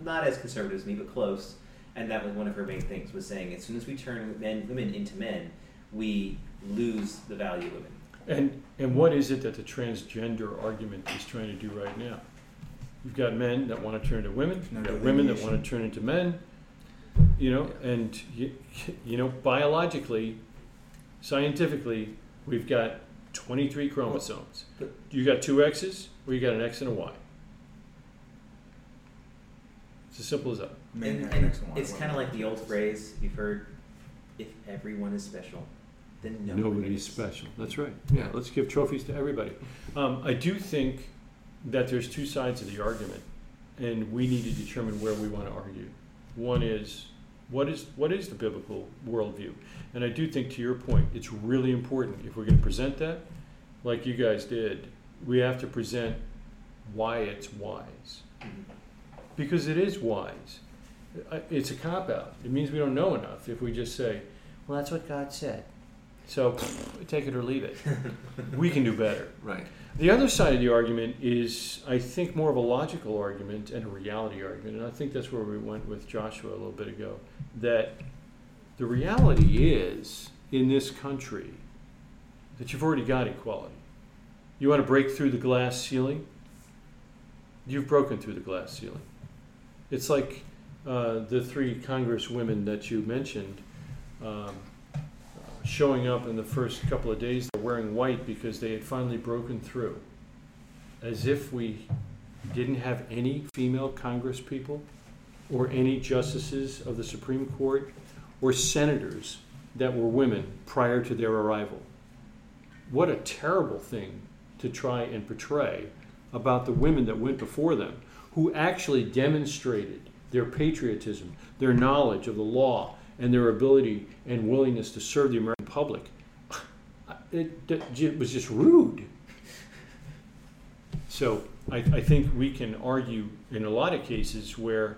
C: not as conservative as me, but close. And that was one of her main things was saying as soon as we turn men women into men, we lose the value of women.
A: And and what is it that the transgender argument is trying to do right now? You've got men that want to turn into women.
F: No
A: You've got women that want to turn into men. You know, and you, you know, biologically, scientifically, we've got 23 chromosomes.
C: But-
A: You got two X's, or you got an X and a Y. It's as simple as that.
F: Men
C: and and
F: and
C: it's kind of like the old phrase you've heard: "If everyone is special, then nobody
A: Nobody's
C: is."
A: special. That's right. Yeah, let's give trophies to everybody. Um, I do think that there's two sides of the argument, and we need to determine where we want to argue. One is what is what is the biblical worldview, and I do think to your point, it's really important if we're going to present that, like you guys did, we have to present why it's wise, because it is wise. It's a cop out. It means we don't know enough if we just say, "Well, that's what God said." So take it or leave it. we can do better.
E: Right.
A: The other side of the argument is, I think, more of a logical argument and a reality argument. And I think that's where we went with Joshua a little bit ago. That the reality is, in this country, that you've already got equality. You want to break through the glass ceiling? You've broken through the glass ceiling. It's like uh, the three congresswomen that you mentioned. Um, showing up in the first couple of days they're wearing white because they had finally broken through. As if we didn't have any female congress people or any justices of the supreme court or senators that were women prior to their arrival. What a terrible thing to try and portray about the women that went before them who actually demonstrated their patriotism, their knowledge of the law, and their ability and willingness to serve the American public. It, it was just rude. So I, I think we can argue in a lot of cases where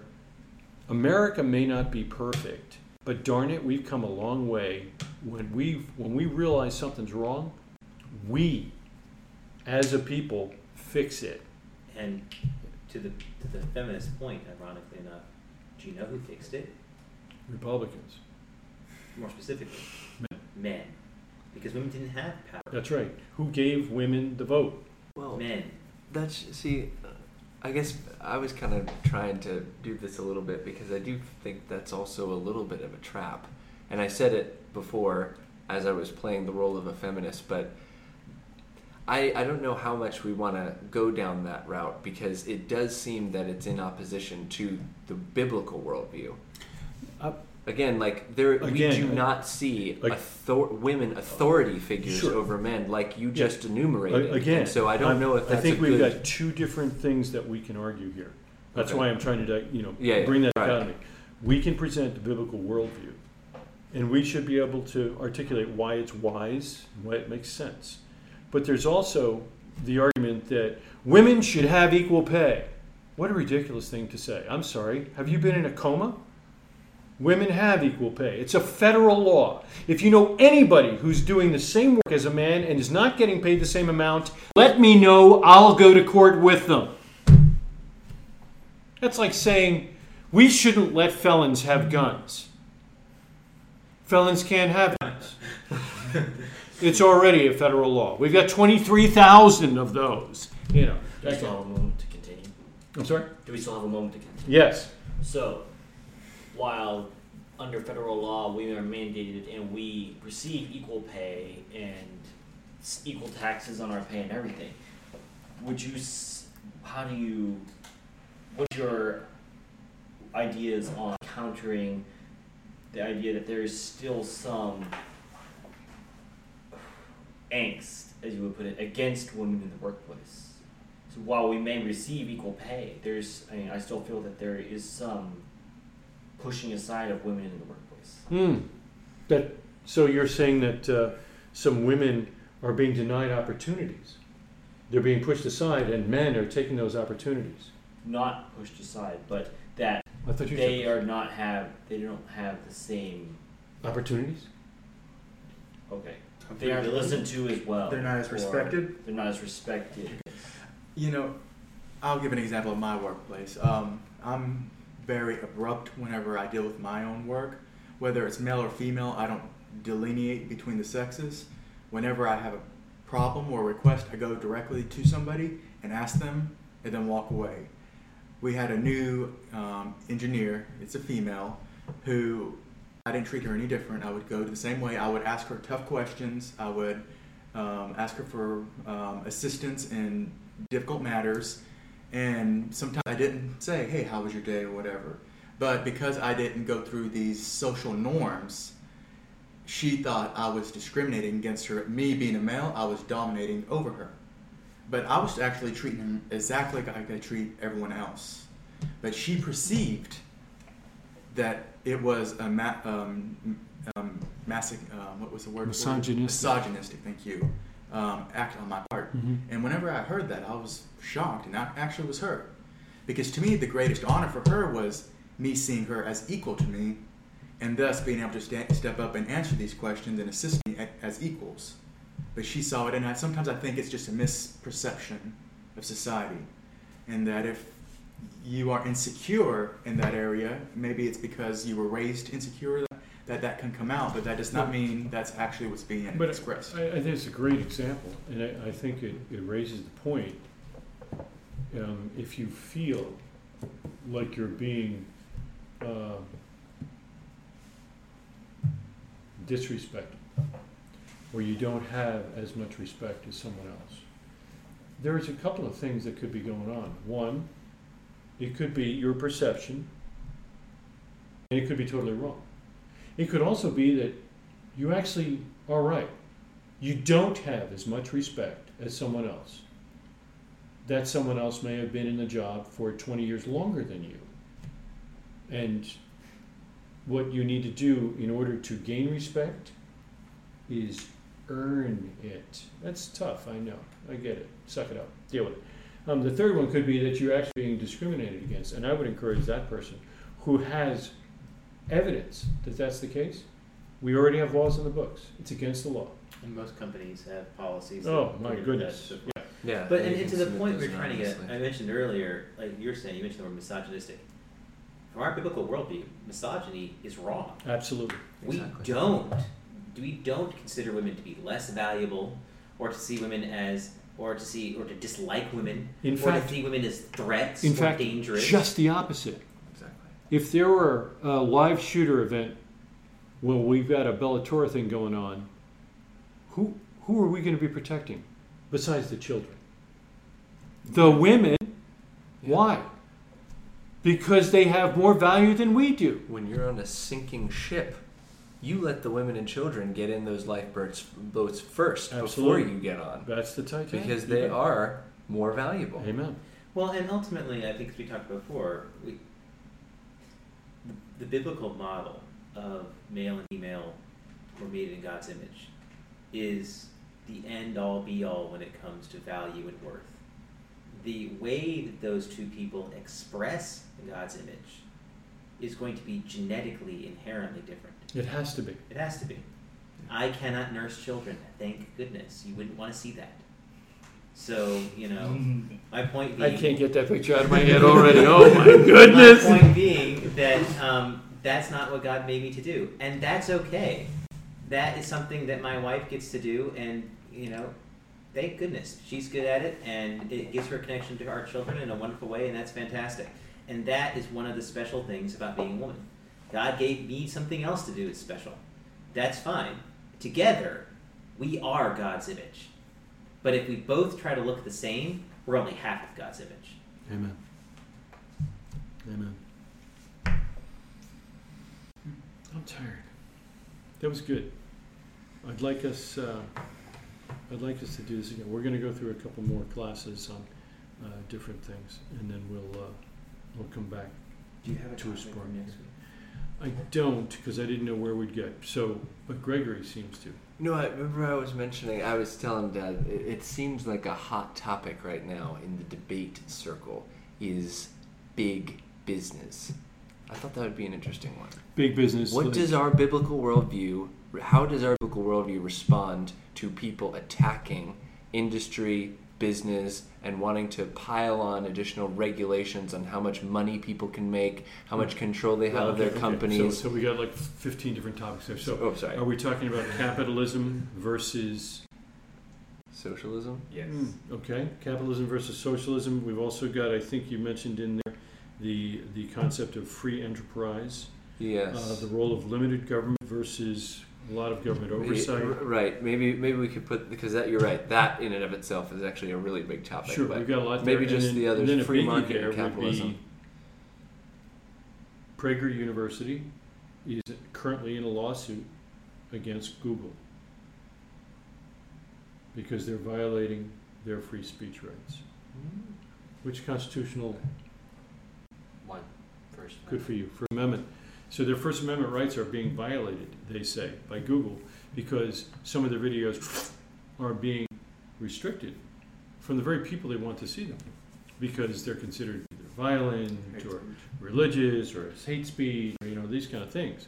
A: America may not be perfect, but darn it, we've come a long way. When we when we realize something's wrong, we, as a people, fix it.
C: And to the to the feminist point, ironically enough, do you know who fixed it?
A: Republicans.
C: More specifically, men, because women didn't have power.
A: That's right. Who gave women the vote?
E: Well,
C: Men.
E: That's see, uh, I guess I was kind of trying to do this a little bit because I do think that's also a little bit of a trap. And I said it before as I was playing the role of a feminist, but I, I don't know how much we want to go down that route because it does seem that it's in opposition to the biblical worldview.
A: Uh,
E: Again, like there, we do
A: uh,
E: not see
A: like-
E: author- women authority figures
A: Sure.
E: over men like you
A: Yeah.
E: just enumerated.
A: A- Again,
E: And so I don't
A: I'm-
E: know if that's
A: I think we've
E: good.
A: got two different things that we can argue here. That's
E: Okay.
A: why I'm trying to, you know,
E: Yeah, yeah,
A: bring that
E: right.
A: economy. We can present the biblical worldview, and we should be able to articulate why it's wise, and why it makes sense. But there's also the argument that women should have equal pay. What a ridiculous thing to say. I'm sorry. Have you been in a coma? Women have equal pay. It's a federal law. If you know anybody who's doing the same work as a man and is not getting paid the same amount, let me know. I'll go to court with them. That's like saying we shouldn't let felons have guns. Felons can't have guns. it's already a federal law. We've got 23,000 of those. You know.
B: Do we still have a moment to continue?
A: I'm sorry?
B: Do we still have a moment to continue?
A: Yes.
B: So, while under federal law we are mandated and we receive equal pay and equal taxes on our pay and everything, would you? How do you? What's your ideas on countering the idea that there is still some angst, as you would put it, against women in the workplace? So while we may receive equal pay, there's I mean I still feel that there is some pushing aside of women in the workplace.
A: Hmm. That. So you're saying that uh, some women are being denied opportunities. They're being pushed aside, and men are taking those opportunities.
B: Not pushed aside, but that
A: I thought you
B: they
A: said
B: are not have they don't have the same
A: opportunities.
B: okay. They aren't listened to as well.
F: They're not as respected?
B: They're not as respected.
F: You know, I'll give an example of my workplace. Um, I'm very abrupt whenever I deal with my own work, whether it's male or female. I don't delineate between the sexes. Whenever I have a problem or request, I go directly to somebody and ask them, and then walk away. We had a new um, engineer. It's a female who I didn't treat her any different. I would go the same way. I would ask her tough questions. I would um, ask her for um, assistance in difficult matters. And sometimes I didn't say, hey, how was your day or whatever. But because I didn't go through these social norms, she thought I was discriminating against her. Me being a male, I was dominating over her. But I was actually treating her exactly like I treat everyone else. But she perceived that it was a ma- um, um, massic, um, what was the word?
A: Misogynistic.
F: Misogynistic, thank you. Um, act on my part.
A: Mhm.
F: And whenever I heard that, I was shocked, and that actually was hurt. Because to me, the greatest honor for her was me seeing her as equal to me, and thus being able to sta- step up and answer these questions and assist me a- as equals. But she saw it, and I, sometimes I think it's just a misperception of society. And that if you are insecure in that area, maybe it's because you were raised insecure that that can come out, but that does not mean that's actually what's being
A: But
F: expressed.
A: I, I think it's a great example, and I, I think it, it raises the point. Um, if you feel like you're being uh, disrespected, or you don't have as much respect as someone else, there's a couple of things that could be going on. One, it could be your perception, and it could be totally wrong. It could also be that you actually are right. You don't have as much respect as someone else. That someone else may have been in the job for 20 years longer than you. And what you need to do in order to gain respect is earn it. That's tough, I know. I get it. Suck it up. Deal with it. Um, the third one could be that you're actually being discriminated against, and I would encourage that person who has evidence that that's the case. We already have laws in the books. It's against the law.
C: And most companies have policies.
A: Oh,
C: that
A: my goodness.
C: that, so.
E: Yeah.
C: But and, and to the point we're trying to get. I mentioned earlier, like you're saying, you mentioned the word misogynistic. From our biblical worldview, misogyny is wrong.
A: Absolutely.
C: We
E: Exactly.
C: don't, we don't consider women to be less valuable, or to see women as, or to see, or to dislike women,
A: In
C: or
A: fact,
C: to see women as threats
A: in
C: or
A: fact,
C: dangerous.
A: just the opposite.
E: Exactly.
A: If there were a live shooter event, well, we've got a Bellator thing going on. Who who are we going to be protecting, besides the children? The women. Why? Because they have more value than we do.
E: When you're on a sinking ship, you let the women and children get in those lifeboats boats first
A: Absolutely.
E: before you get on,
A: That's the Titanic.
E: because they
A: bet.
E: are more valuable.
A: Amen.
C: Well, and ultimately, I think as we talked before, we, the biblical model of male and female were made in God's image is the end all be all when it comes to value and worth. The way that those two people express God's image is going to be genetically inherently different.
A: It has to be.
C: It has to be. I cannot nurse children. Thank goodness. You wouldn't want to see that. So, you know, mm. my point being
A: I can't get that picture out of my head already. Oh my goodness.
C: my point being that um, that's not what God made me to do, and that's okay. That is something that my wife gets to do, and you know, thank goodness she's good at it, and it gives her connection to our children in a wonderful way, and that's fantastic. And that is one of the special things about being a woman. God gave me something else to do that's special. That's fine. Together, we are God's image. But if we both try to look the same, we're only half of God's image.
A: Amen. Amen. I'm tired. That was good. I'd like us. Uh, I'd like us to do this again. We're going to go through a couple more classes on uh, different things, and then we'll uh, we'll come back.
C: Do you have a
A: To a
C: topic for next week?
A: I don't because I didn't know where we'd get. So, but Gregory seems to.
E: No, I remember I was mentioning. I was telling Dad. It, it seems like a hot topic right now in the debate circle is big business. I thought that would be an interesting one.
A: Big business.
E: What
A: like-
E: does our biblical worldview? How does our biblical worldview respond to people attacking industry, business, and wanting to pile on additional regulations on how much money people can make, how much control they have
A: Well,
E: of their
A: okay, okay.
E: companies?
A: So, so we got like 15 different topics there. So,
E: oh, sorry.
A: are we talking about capitalism versus
E: Socialism.
C: Yes.
A: Mm, okay, capitalism versus socialism. We've also got, I think you mentioned in there, the the concept of free enterprise,
E: Yes.
A: uh, the role of limited government versus a lot of government oversight.
E: Right. Maybe maybe we could put because that you're right. That in and of itself is actually a really big topic.
A: Sure,
E: but
A: we've got a lot
E: maybe
A: And
E: just
A: then-
E: the others,
A: and then a
E: free market
A: there
E: and
A: would
E: capitalism.
A: be Prager University is currently in a lawsuit against Google because they're violating their free speech rights. Which constitutional
B: One first.
A: Good for you. First Amendment. So their First Amendment rights are being violated, they say, by Google because some of their videos are being restricted from the very people they want to see them because they're considered either violent or religious or as hate speech, or, you know, these kind of things.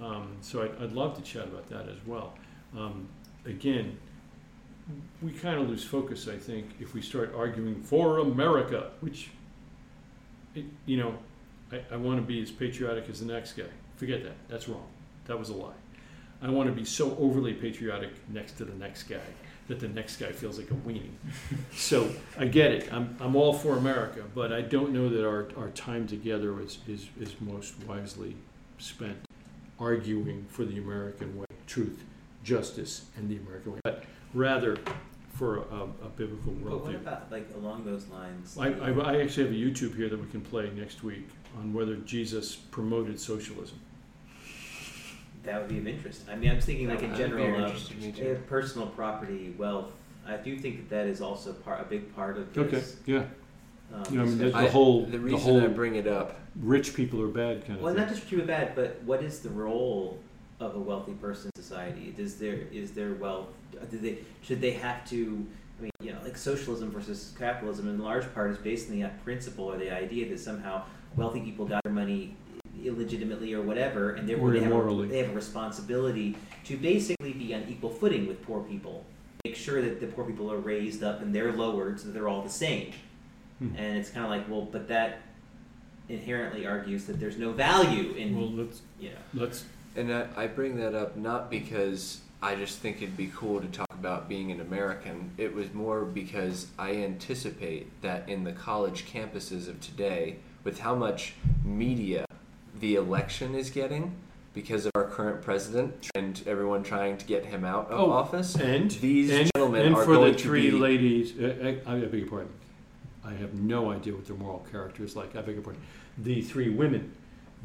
A: Um, so I'd, I'd love to chat about that as well. Um, again, we kind of lose focus, I think, if we start arguing for America, which, it, you know, I, I want to be as patriotic as the next guy. Forget that. That's wrong. That was a lie. I want to be so overly patriotic next to the next guy that the next guy feels like a weenie. so I get it. I'm, I'm all for America, but I don't know that our, our time together is, is, is most wisely spent arguing for the American way, truth, justice, and the American way, but rather for a, a biblical
C: But what
A: worldview.
C: about like along those lines?
A: I, I, I actually have a YouTube here that we can play next week on whether Jesus promoted socialism.
C: that would be of interest. I mean, I'm thinking like in
E: That would be
C: general,
E: interesting, me too.
C: uh, personal property, wealth. I do think that that is also part a big part of this.
A: Okay,
C: this.
A: yeah.
C: Um,
A: You know, I mean,
C: discussion.
A: the whole-
E: the
A: the
E: reason
A: whole-
E: I bring it up
A: rich people are bad kind of
C: Well,
A: thing.
C: not just true or bad, but what is the role of a wealthy person in society? Is there is their wealth? Do they should they have to? I mean, you know, like socialism versus capitalism, in large part, is based on the principle or the idea that somehow wealthy people got their money illegitimately or whatever, and therefore they have, a, they have a responsibility to basically be on equal footing with poor people. Make sure that the poor people are raised up and they're lowered so that they're all the same.
A: Hmm.
C: And it's kind of like, well, but that inherently argues that there's no value in
A: well, let's
C: you know.
A: let's
E: And I, I bring that up not because I just think it'd be cool to talk about being an American. It was more because I anticipate that in the college campuses of today, with how much media the election is getting because of our current president and everyone trying to get him out of
A: Oh,
E: office,
A: and
E: these
A: and,
E: gentlemen
A: and
E: are
A: for
E: going
A: the
E: to
A: three
E: be
A: ladies. Uh, I, I beg your pardon. I have no idea what their moral character is like. I beg your pardon. The three women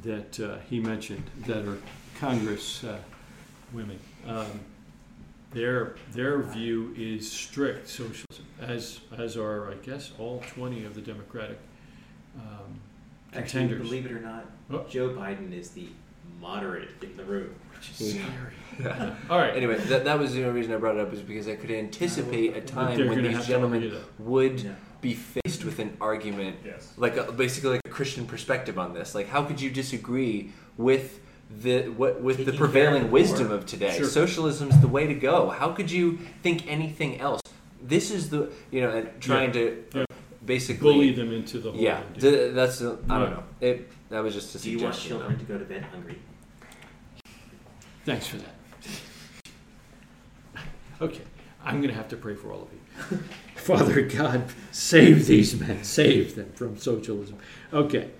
A: that uh, he mentioned that are Congress uh, women. Um, their their view is strict socialism, as as are I guess all twenty of the Democratic um,
C: Actually,
A: contenders.
C: believe it or not,
A: Oh.
C: Joe Biden is the moderate in the room.
A: which is
E: Yeah.
A: scary. All right.
E: Anyway, that, that was the only reason I brought it up is because I could anticipate a time when these gentlemen would
C: No.
E: be faced with an argument
B: Yes.
E: like a, basically like a Christian perspective on this. Like, how could you disagree with the what with the
C: Taking care
E: prevailing
C: of the
E: wisdom
C: poor.
E: of today?
A: Sure.
E: Socialism's the way to go. How could you think anything else? This is the you know, and trying to
A: Yeah.
E: Basically
A: Bully them into the whole
E: Yeah,
A: idea.
E: th- that's the, I don't know. It that was just a
C: Do you want
E: suggestion.
C: children to go to bed hungry?
A: Thanks for that. Okay, I'm going to have to pray for all of you. Father God, save these men, save them from socialism. Okay.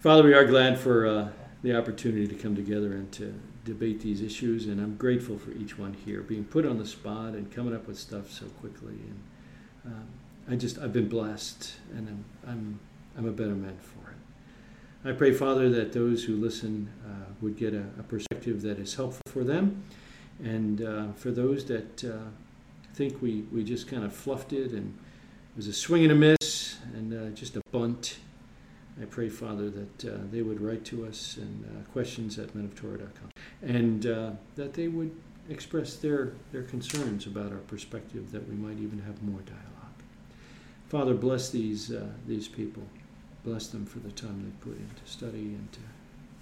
A: Father, we are glad for uh, the opportunity to come together and to debate these issues, and I'm grateful for each one here being put on the spot and coming up with stuff so quickly. And um, I just, I've been blessed, and I'm, I'm, I'm a better man for it. I pray, Father, that those who listen uh, would get a, a perspective that is helpful for them. And uh, for those that uh, think we, we just kind of fluffed it and it was a swing and a miss and uh, just a bunt, I pray, Father, that uh, they would write to us and uh, questions at menoftorah.com and that they would express their, their concerns about our perspective, that we might even have more dialogue. Father, bless these, uh, these people. Bless them for the time they put in to study and to,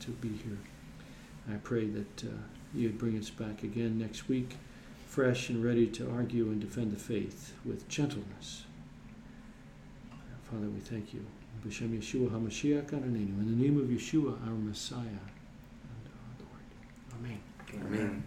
A: to be here. I pray that uh, you'd bring us back again next week, fresh and ready to argue and defend the faith with gentleness. Father, we thank you. B'Shem Yeshua HaMashiach in the name of Yeshua, our Messiah and our Lord. Amen.
E: Amen.